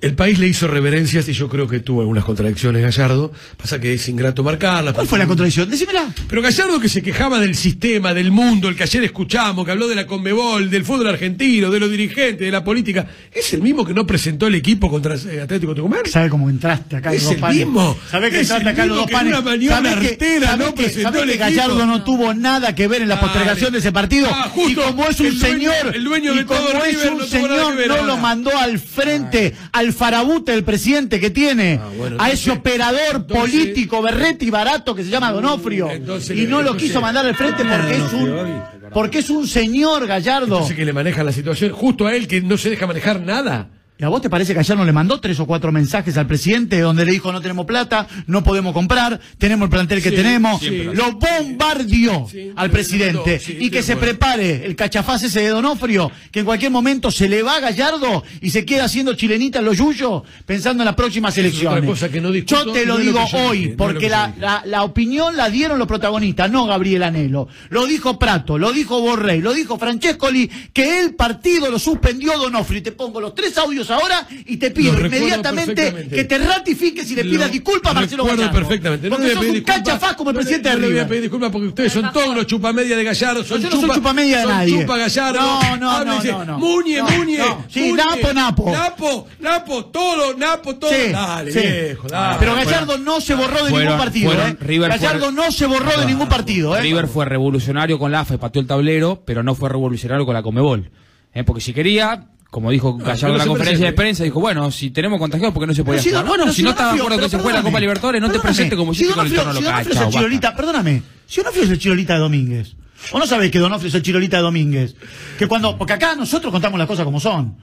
el país le hizo reverencias y yo creo que tuvo algunas contradicciones Gallardo. Pasa que es ingrato marcarlas. ¿Cuál fue la contradicción? Decímela. Pero Gallardo que se quejaba del sistema, del mundo, el que ayer escuchamos, que habló de la Conmebol, del fútbol argentino, de los dirigentes, de la política, es el mismo que no presentó el equipo contra eh, Atlético Tucumán. ¿Sabe cómo entraste acá Es los dos el panes? mismo. ¿Sabe que Es entraste el acá los dos panes? una maniobra ¿Sabe que- artera no que- presentó el que equipo? Gallardo no tuvo nada que ver en la Dale. postergación de ese partido? Ah, justo. y como es un El dueño- señor, el dueño y de todo como es River un no señor, no lo mandó al frente, al farabute del presidente que tiene, Ah, bueno, a entonces- ese operador entonces- político, berrete y barato que se llama Donofrio. Entonces y no lo quiso mandar al frente porque es un, porque es un señor Gallardo. Que le manejan la situación justo a él que no se deja manejar nada. ¿Y a vos te parece que ayer no le mandó tres o cuatro mensajes al presidente donde le dijo no tenemos plata, no podemos comprar, tenemos el plantel que Sí, tenemos? siempre lo bombardeó Sí, al presidente. sí, y que se prepare el cachafaz ese de Donofrio, que en cualquier momento se le va a Gallardo y se queda haciendo chilenita en los yuyos pensando en las próximas elecciones. no discuto, yo te lo no es lo digo hoy, dije, porque la, la opinión la dieron los protagonistas, no Gabriel Anelo. Lo dijo Prato, lo dijo Borrell, lo dijo Francescoli, que el partido lo suspendió Donofrio. Y te pongo los tres audios ahora y te pido Lo inmediatamente que te ratifiques y le Lo pidas disculpas a Marcelo Gallardo. perfectamente. No porque le sos un cachafaz como el No le- presidente no de le voy a River. pedir disculpas porque ustedes son todos los chupamedia de Gallardo. Son Yo no soy chupa, chupamedia de son nadie. chupa Gallardo. No, no, no, no, no. Muñe, No, Muñe. no. Sí, Muñe. Napo, Napo. Napo, Napo, todo, Napo, todo. Sí, dale, sí. viejo, dale. Pero Gallardo no se borró de fueron- ningún partido. fueron- ¿eh? River fue- Gallardo no se borró de ningún partido. ¿eh? River fue revolucionario con la AFA y pateó el tablero, pero no fue revolucionario con la Comebol. ¿Eh? Porque si quería, como dijo pero Gallardo en la conferencia de prensa, dijo, bueno, si tenemos contagiados, ¿por qué no se podía jugar? Bueno, si no estás de acuerdo que se juegue la Copa Libertadores, no te presentes como si hiciste con el si local. Perdóname. Si Donofrio es el Chirolita de Domínguez. ¿O no sabés que Donofrio es el Chirolita de Domínguez? Que cuando, porque acá nosotros contamos las cosas como son.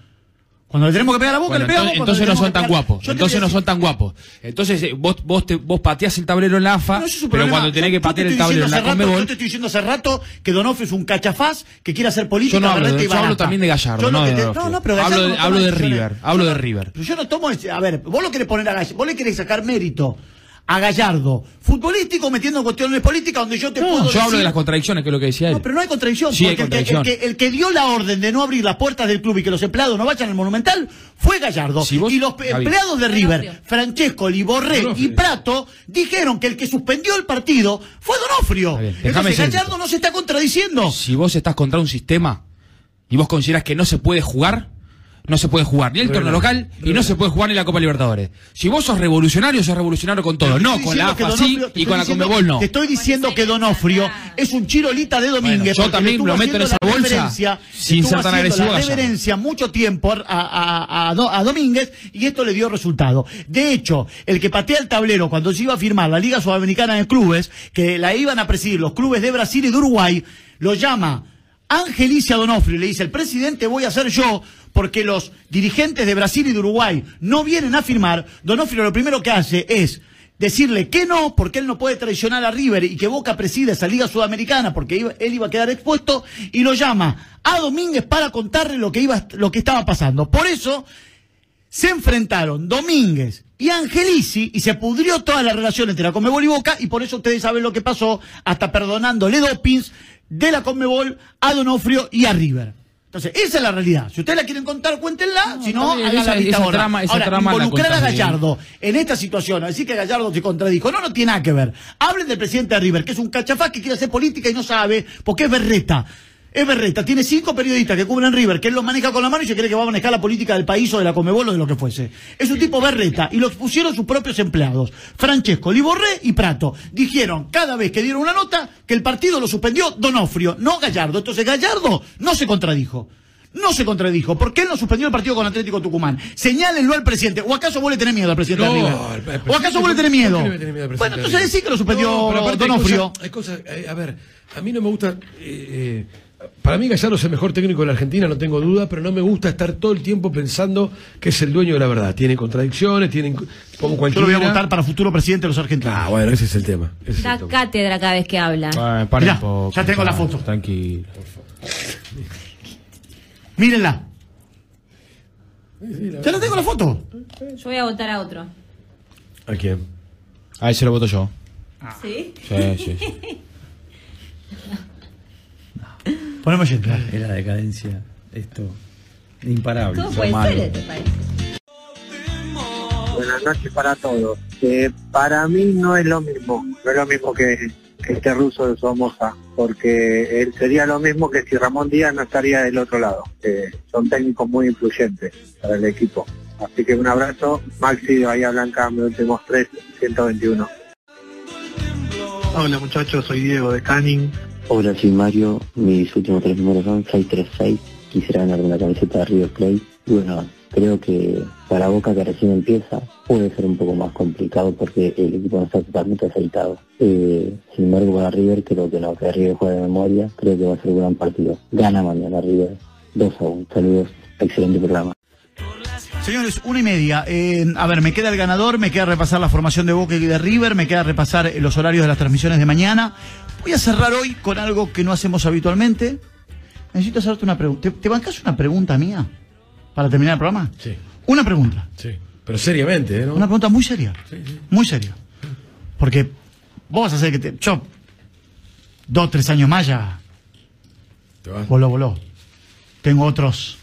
Cuando le tenemos que pegar a Boca, Bueno, le pegamos. entonces, no son tan guapos. Entonces no son tan guapos. Entonces vos vos te, vos pateás el tablero en la AFA, No, es pero problema. cuando tenés que te patear el tablero en la rato- Yo te estoy diciendo hace rato que Donofrio es un cachafaz que quiere hacer política. Yo no hablo yo hablo también de Gallardo, no Donofrio. no, no, pero Hablo Gallardo de- no hablo de. River, hablo de no- River. Pero yo no tomo ese- A ver, vos lo querés poner a Gallardo. Vos le querés sacar mérito a Gallardo, futbolístico, metiendo en cuestiones políticas donde yo te No, puedo yo hablo de las contradicciones, que es lo que decía él. No, pero no hay contradicción. Sí hay porque el que- contradicción. El, que, el que dio la orden de no abrir las puertas del club y que los empleados no vayan al Monumental fue Gallardo. Si vos- y los empleados de River, Donofrio. Francesco, Liborré Donofrio. y Prato, dijeron que el que suspendió el partido fue Donofrio. Bien, Entonces decirte. Gallardo no se está contradiciendo. Si vos estás contra un sistema y vos considerás que no se puede jugar, no se puede jugar ni el torneo local y no se puede jugar ni la Copa Libertadores. Si vos sos revolucionario, sos revolucionario con todo. No, con la AFA sí y con la Conmebol no. Te estoy diciendo que Donofrio es un chirolita de Domínguez. Yo también lo meto en esa bolsa sin ser tan agresivo, la reverencia mucho tiempo a, a- a- a Do- a Domínguez y esto le dio resultado. De hecho, el que patea el tablero cuando se iba a firmar la Liga Sudamericana de Clubes, que la iban a presidir los clubes de Brasil y de Uruguay, lo llama Angelicia Donofrio y le dice, el presidente voy a ser yo porque los dirigentes de Brasil y de Uruguay no vienen a firmar. Donofrio lo primero que hace es decirle que no, porque él no puede traicionar a River y que Boca preside esa Liga Sudamericana porque él iba a quedar expuesto y lo llama a Domínguez para contarle lo que, iba, lo que estaba pasando. Por eso se enfrentaron Domínguez y Angelici y se pudrió toda la relación entre la Conmebol y Boca y por eso ustedes saben lo que pasó, hasta perdonándole dopings de la Conmebol a Donofrio y a River. Entonces, esa es la realidad. Si ustedes la quieren contar, cuéntenla. si no, está bien, hagan esa- la vista esa trama- esa Ahora, trama la involucrar a bien. Gallardo en esta situación, a decir que Gallardo se contradijo, no, no tiene nada que ver. Hablen del presidente de River, que es un cachafaz que quiere hacer política y no sabe, porque es berreta. Es berreta, tiene cinco periodistas que cubren River, que él los maneja con la mano y se cree que va a manejar la política del país o de la Comebol o de lo que fuese. Es un tipo berreta y lo pusieron sus propios empleados. Francesco, Liborré y Prato. Dijeron cada vez que dieron una nota que el partido lo suspendió Donofrio, no Gallardo. Entonces Gallardo no se contradijo. No se contradijo. ¿Por qué él no suspendió el partido con Atlético Tucumán? Señálenlo al presidente. ¿O acaso vos le tenés miedo al presidente No, River? ¿O acaso vos le tenés ¿por miedo? al Bueno, entonces decí que lo suspendió No, pero Donofrio. Hay cosas, eh, a ver, a mí no me gusta. eh, eh, para mí Gallardo es el mejor técnico de la Argentina, no tengo duda, pero no me gusta estar todo el tiempo pensando que es el dueño de la verdad. Tiene contradicciones, tiene como Yo lo cualquiera. voy a votar para futuro presidente de los argentinos. Ah, bueno, ese es el tema. ese es el Da tema. cátedra cada vez que habla. Paren Mirá, un poco, ya tengo la foto. Tranquilo. Mírenla. Ya la tengo la foto. Yo voy a votar a otro. ¿A quién? A ese lo voto yo. ¿Sí? Sí, sí. sí. <laughs> Poneme oyente. dale. Es la decadencia. Esto. Imparable. Todo puede ser este país. Buenas noches para todos. Eh, para mí no es lo mismo, no es lo mismo que, que este ruso de Somoza, porque él sería lo mismo que si Ramón Díaz no estaría del otro lado. Eh, son técnicos muy influyentes para el equipo. Así que un abrazo, Maxi de Bahía Blanca, mis últimos tres, 121. Hola muchachos, soy Diego de Canning. Hola, soy Mario. Mis últimos tres números son 636. Quisiera ganarme la camiseta de River Plate. Bueno, creo que para Boca que recién empieza puede ser un poco más complicado porque el equipo no está totalmente aceitado. Eh, sin embargo, para River creo que no, que River juega de memoria. Creo que va a ser un gran partido. Gana mañana River 2 a 1. Saludos, excelente programa. Señores, una y media. Eh, a ver, me queda el ganador, me queda repasar la formación de Boca y de River, me queda repasar los horarios de las transmisiones de mañana. Voy a cerrar hoy con algo que no hacemos habitualmente. Necesito hacerte una pregunta. ¿Te, te bancas una pregunta mía para terminar el programa? Sí, Una pregunta. sí. Pero seriamente, ¿eh? ¿no? Una pregunta muy seria. Muy seria. Porque vos vas a hacer que te. Yo, dos, tres años más ya. Te vas. Voló, voló. Tengo otros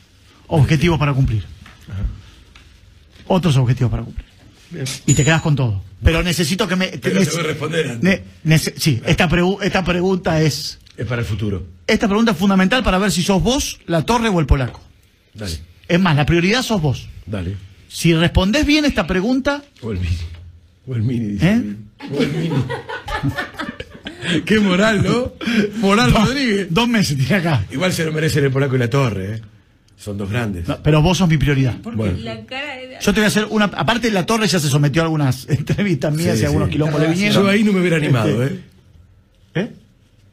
objetivos para cumplir. Otros objetivos para cumplir. Y te quedas con todo. Pero necesito que me. Pero voy a responder antes. ne- nece- sí, esta, pregu- esta pregunta es. Es para el futuro. Esta pregunta es fundamental para ver si sos vos, la torre o el polaco. Dale, Es más, la prioridad sos vos. dale. Si respondés bien esta pregunta, O el mini. O el mini, dice. ¿Eh? O el mini. Qué moral, ¿no? Moral Rodríguez. dos meses tiene acá. Igual se lo merecen el polaco y la torre, ¿eh? Son dos grandes. No, pero vos sos mi prioridad. Bueno. La cara de... Yo te voy a hacer una. Aparte, la torre ya se sometió a algunas <laughs> entrevistas mías Sí, y algunos sí. quilombos le vinieron. Yo ahí no me hubiera animado, Este, ¿eh? ¿Eh?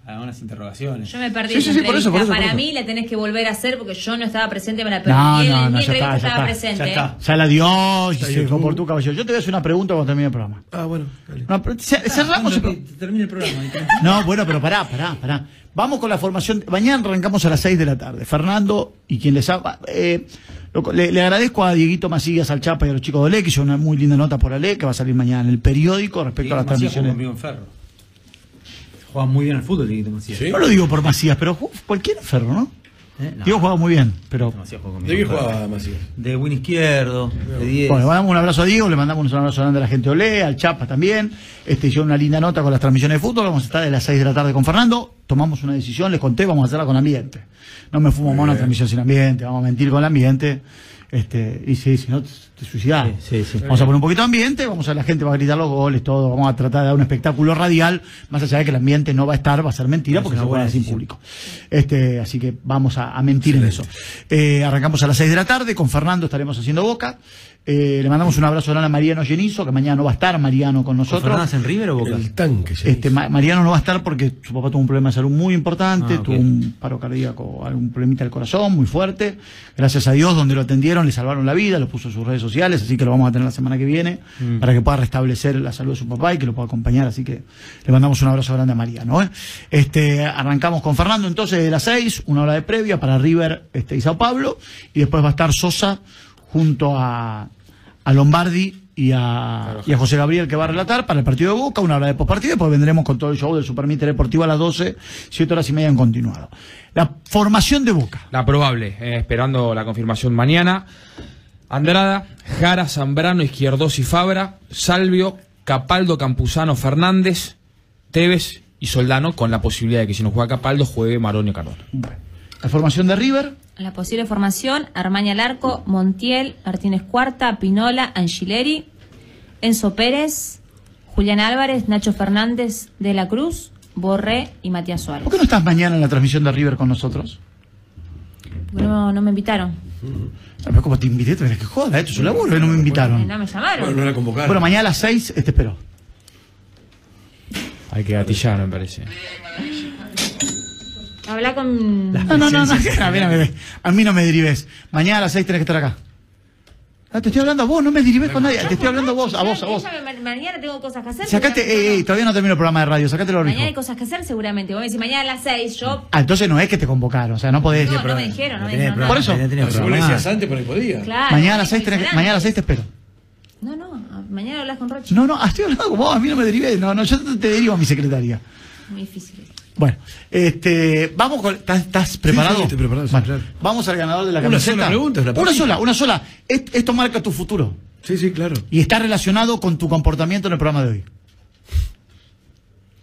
algunas interrogaciones. Yo me perdí Sí, sí, sí, por eso, por eso, por Para eso. mí la tenés que volver a hacer porque yo no estaba presente, me la perdí. No, Y él no, en no, mi ya está, entrevista ya estaba está, presente. ya está. Ya la dio se comportó caballero. Yo te voy a hacer una pregunta cuando termine el programa. Ah, bueno, dale. No, cerramos el pro- termine el programa. <laughs> No, bueno, pero pará, pará, pará. Vamos con la formación. Mañana arrancamos a las 6 de la tarde. Fernando y quien les habla. eh, lo- le, le agradezco a Dieguito Macías, al Chapa y a los chicos de Ale, que hizo una muy linda nota por Ale, que va a salir mañana en el periódico respecto a las transmisiones. conmigo en Ferro. Juega muy bien al fútbol, Dieguito Macías. ¿Sí? No lo digo por Macías, pero cualquier ferro, ¿no? ¿Eh? No. Diego jugaba muy bien, pero. ¿De qué jugaba Macías? De win izquierdo, de 10. Bueno, le mandamos un abrazo a Diego, le mandamos un abrazo grande a la gente de Olé, al Chapa también. Este, hizo una linda nota con las transmisiones de fútbol. Vamos a estar a las 6 de la tarde con Fernando. Tomamos una decisión, les conté, vamos a hacerla con ambiente. No me fumo más una transmisión sin ambiente, vamos a mentir con el ambiente. Este, y sí, si no, te. Sí, sí, sí. Vamos a poner un poquito de ambiente, vamos a la gente va a gritar los goles, todo. Vamos a tratar de dar un espectáculo radial, más allá de que el ambiente no va a estar, va a ser mentira Es porque se juega sin público. Este, así que vamos a, a mentir en eso. Eh, arrancamos a las 6 de la tarde, con Fernando estaremos haciendo boca. Eh, le mandamos un abrazo grande a Mariano Genizo, que mañana no va a estar Mariano con nosotros. ¿Fernández en River o Boca? El tanque, se Este. Ma- Mariano no va a estar porque su papá tuvo un problema de salud muy importante, Ah, tuvo un paro cardíaco, algún problemita del corazón muy fuerte. Gracias a Dios, donde lo atendieron, le salvaron la vida, lo puso en sus redes sociales, así que lo vamos a tener la semana que viene Mm. para que pueda restablecer la salud de su papá y que lo pueda acompañar. Así que le mandamos un abrazo grande a Mariano. ¿eh? Este, arrancamos con Fernando entonces de las 6, una hora de previa para River este, y Sao Paulo, y después va a estar Sosa junto a, a Lombardi y a, y a José Gabriel que va a relatar para el partido de Boca, una hora de postpartido, y después vendremos con todo el show del Supermíter Deportivo a las 12, 7 horas y media en continuado. La formación de Boca. La probable, eh, esperando la confirmación mañana. Andrada, Jara, Zambrano, Izquierdos y Fabra, Salvio, Capaldo, Campuzano, Fernández, Tevez y Soldano, con la posibilidad de que si no juega Capaldo, juegue Maronio Cardona. La formación de River, La posible formación, Armaña Larco, Montiel, Martínez Cuarta, Pinola, Angileri, Enzo Pérez, Julián Álvarez, Nacho Fernández de la Cruz, Borré y Matías Suárez. ¿por qué no estás mañana en la transmisión de River con nosotros? Porque No, no me invitaron. A ver, como te invité, te que joda, esto es un laburo, que no me invitaron. No me llamaron. Bueno, no la convocaron. Bueno, mañana a las 6 te espero. Hay que gatillar, me parece. Habla con... No, no, no, no, <laughs> a, mí no me, a mí no me derives. Mañana a las 6 tenés que estar acá. Ah, te estoy hablando a vos, no me derives con nadie. Te estoy hablando a vos, a vos, a vos. Me- mañana tengo cosas que hacer. Sacate, seguramente ey, ey, no. todavía no termino el programa de radio, sacate lo Mañana hay cosas que hacer seguramente. Vos me decís mañana a las 6, yo... Ah, entonces no es que te convocaron, o sea, no podés. No, no me dijeron, no me dijeron Por eso. tenés- tenés No, si vos decías antes, por ahí podía. Claro. Mañana a las me 6 tenés que- dijeron mañana a las antes. 6 te espero. No, no, mañana hablas con Rocha. No, no, estoy hablando con vos, a mí no me derives, no, no, yo te, te derivo a mi secretaria. Muy difícil. Bueno, este, vamos con, ¿estás, estás preparado? sí, estoy preparado, sí, Bueno, claro. Vamos al ganador de la Una camiseta. sola pregunta, es la Una sola, una sola. Est- Esto marca tu futuro Sí, sí, claro. y está relacionado con tu comportamiento en el programa de hoy.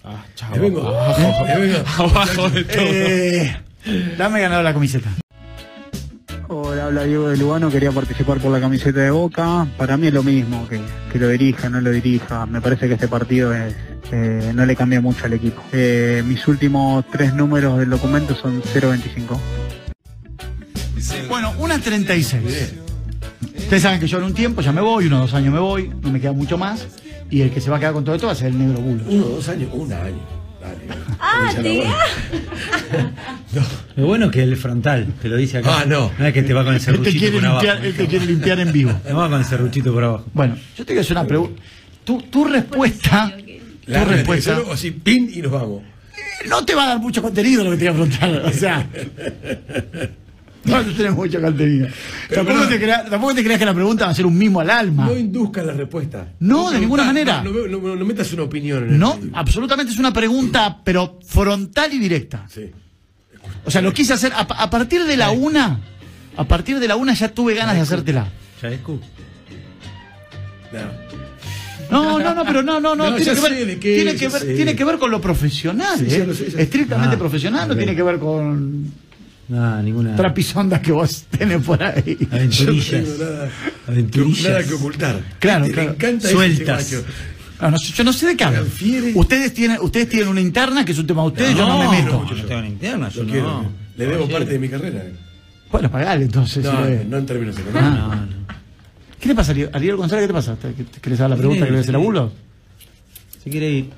Ah, chao. Me vengo. Abajo, Me vengo. abajo de todo. Eh, dame ganador la camiseta. Hola, habla Diego de Lugano, quería participar por la camiseta de Boca. Para mí es lo mismo, que, que lo dirija, no lo dirija. Me parece que este partido es, eh, no le cambia mucho al equipo. Eh, mis últimos tres números del documento son 025. Bueno, una 36. Ustedes saben que yo en un tiempo ya me voy, unos dos años me voy, no me queda mucho más. Y el que se va a quedar con todo esto va a ser el negro bulo. Uno, dos años, un año. Dale. Ah, te- bola. <laughs> Lo bueno es que el frontal, te lo dice acá. Ah, no. No es que te va con el serruchito quiere por abajo. limpiar, él te quiere limpiar en vivo. <laughs> No va con el serruchito por abajo. Bueno, yo te quiero hacer una pregunta. Tu, tu respuesta, tu Lárgate, respuesta, solo así, pin y nos vamos. no te va a dar mucho contenido lo que te voy a preguntar. O sea, <laughs> no a tener mucho contenido. Pero, Tampoco, pero- te creas, tampoco te creas que la pregunta va a ser un mimo al alma. No induzcas la respuesta. No, de ninguna manera. No, no, no- no metas una opinión en No, absolutamente es una pregunta, pero frontal y directa. Sí. O sea, lo quise hacer a, a partir de la una. A partir de la una ya tuve ganas de hacértela. ¿Ya es? No. No, no, no, pero no, no, no. No, tiene, que sé ver, tiene, que ver, sé. tiene que ver con lo profesional, Sí, ¿eh? Estrictamente Ah, profesional, no tiene que ver con No, ninguna. trapisondas que vos tenés por ahí. Yo no Aventurillas. nada, Aventurillas. nada que ocultar. Claro, claro. Le encanta Sueltas. ese. No, no sé- yo no sé de qué hablan. Ustedes tienen, ustedes tienen una interna que es un tema de ustedes, yo no me meto. No, no tengo una interna, yo no. quiero. Le debo parte de mi carrera. Bueno, pagale entonces. No, no en términos Ah. económicos. ¿Qué le pasa a Ariel, González? ¿Qué te pasa? ¿Te, te querés dar la pregunta que le voy a hacer a Bulo? Si quiere ir.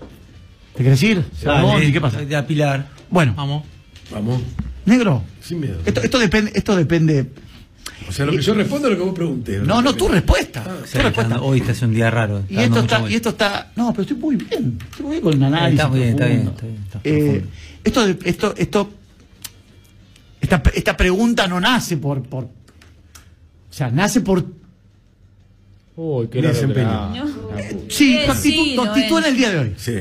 ¿Te querés ir? ¿Se qué pasa? De apilar. Bueno, Vamos. Vamos, negro, sin miedo. esto, esto depende, esto depende. O sea, lo que yo respondo es lo que vos preguntes. No, no, tu respuesta. Ah, tu Sí, respuesta. está- hoy está haciendo un día raro. Y esto está, y esto está. No, pero estoy muy bien. Estoy muy bien con el análisis. Está bien, está bien, está bien, está Eh, esto, de- esto, esto, esta, esta pregunta no nace por, por, o sea, nace por, Uy, qué desempeño. era. sí, Eh, tu actitud, sí, tu lo actitud es. en el día de hoy. Sí.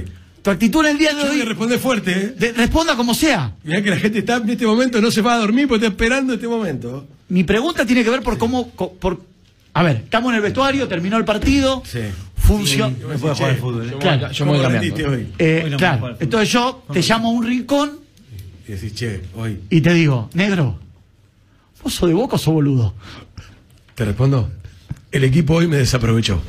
Tu actitud en el día de Yo hoy, responder fuerte, ¿eh? de- responda como sea. Mirá que la gente está en este momento, no se va a dormir porque está esperando este momento. Mi pregunta tiene que ver por cómo, co- por, a ver, estamos en el vestuario, terminó el partido, Sí. funciona, Yo No puede jugar al fútbol. ¿eh? Claro. me voy- yo me voy ¿Cómo cambiando. rendiste hoy? eh, Hoy no claro, entonces yo te llamo a un rincón Y decís, che, hoy. y te digo, negro, ¿vos sos de boca o sos boludo? ¿Te respondo? el equipo hoy me desaprovechó.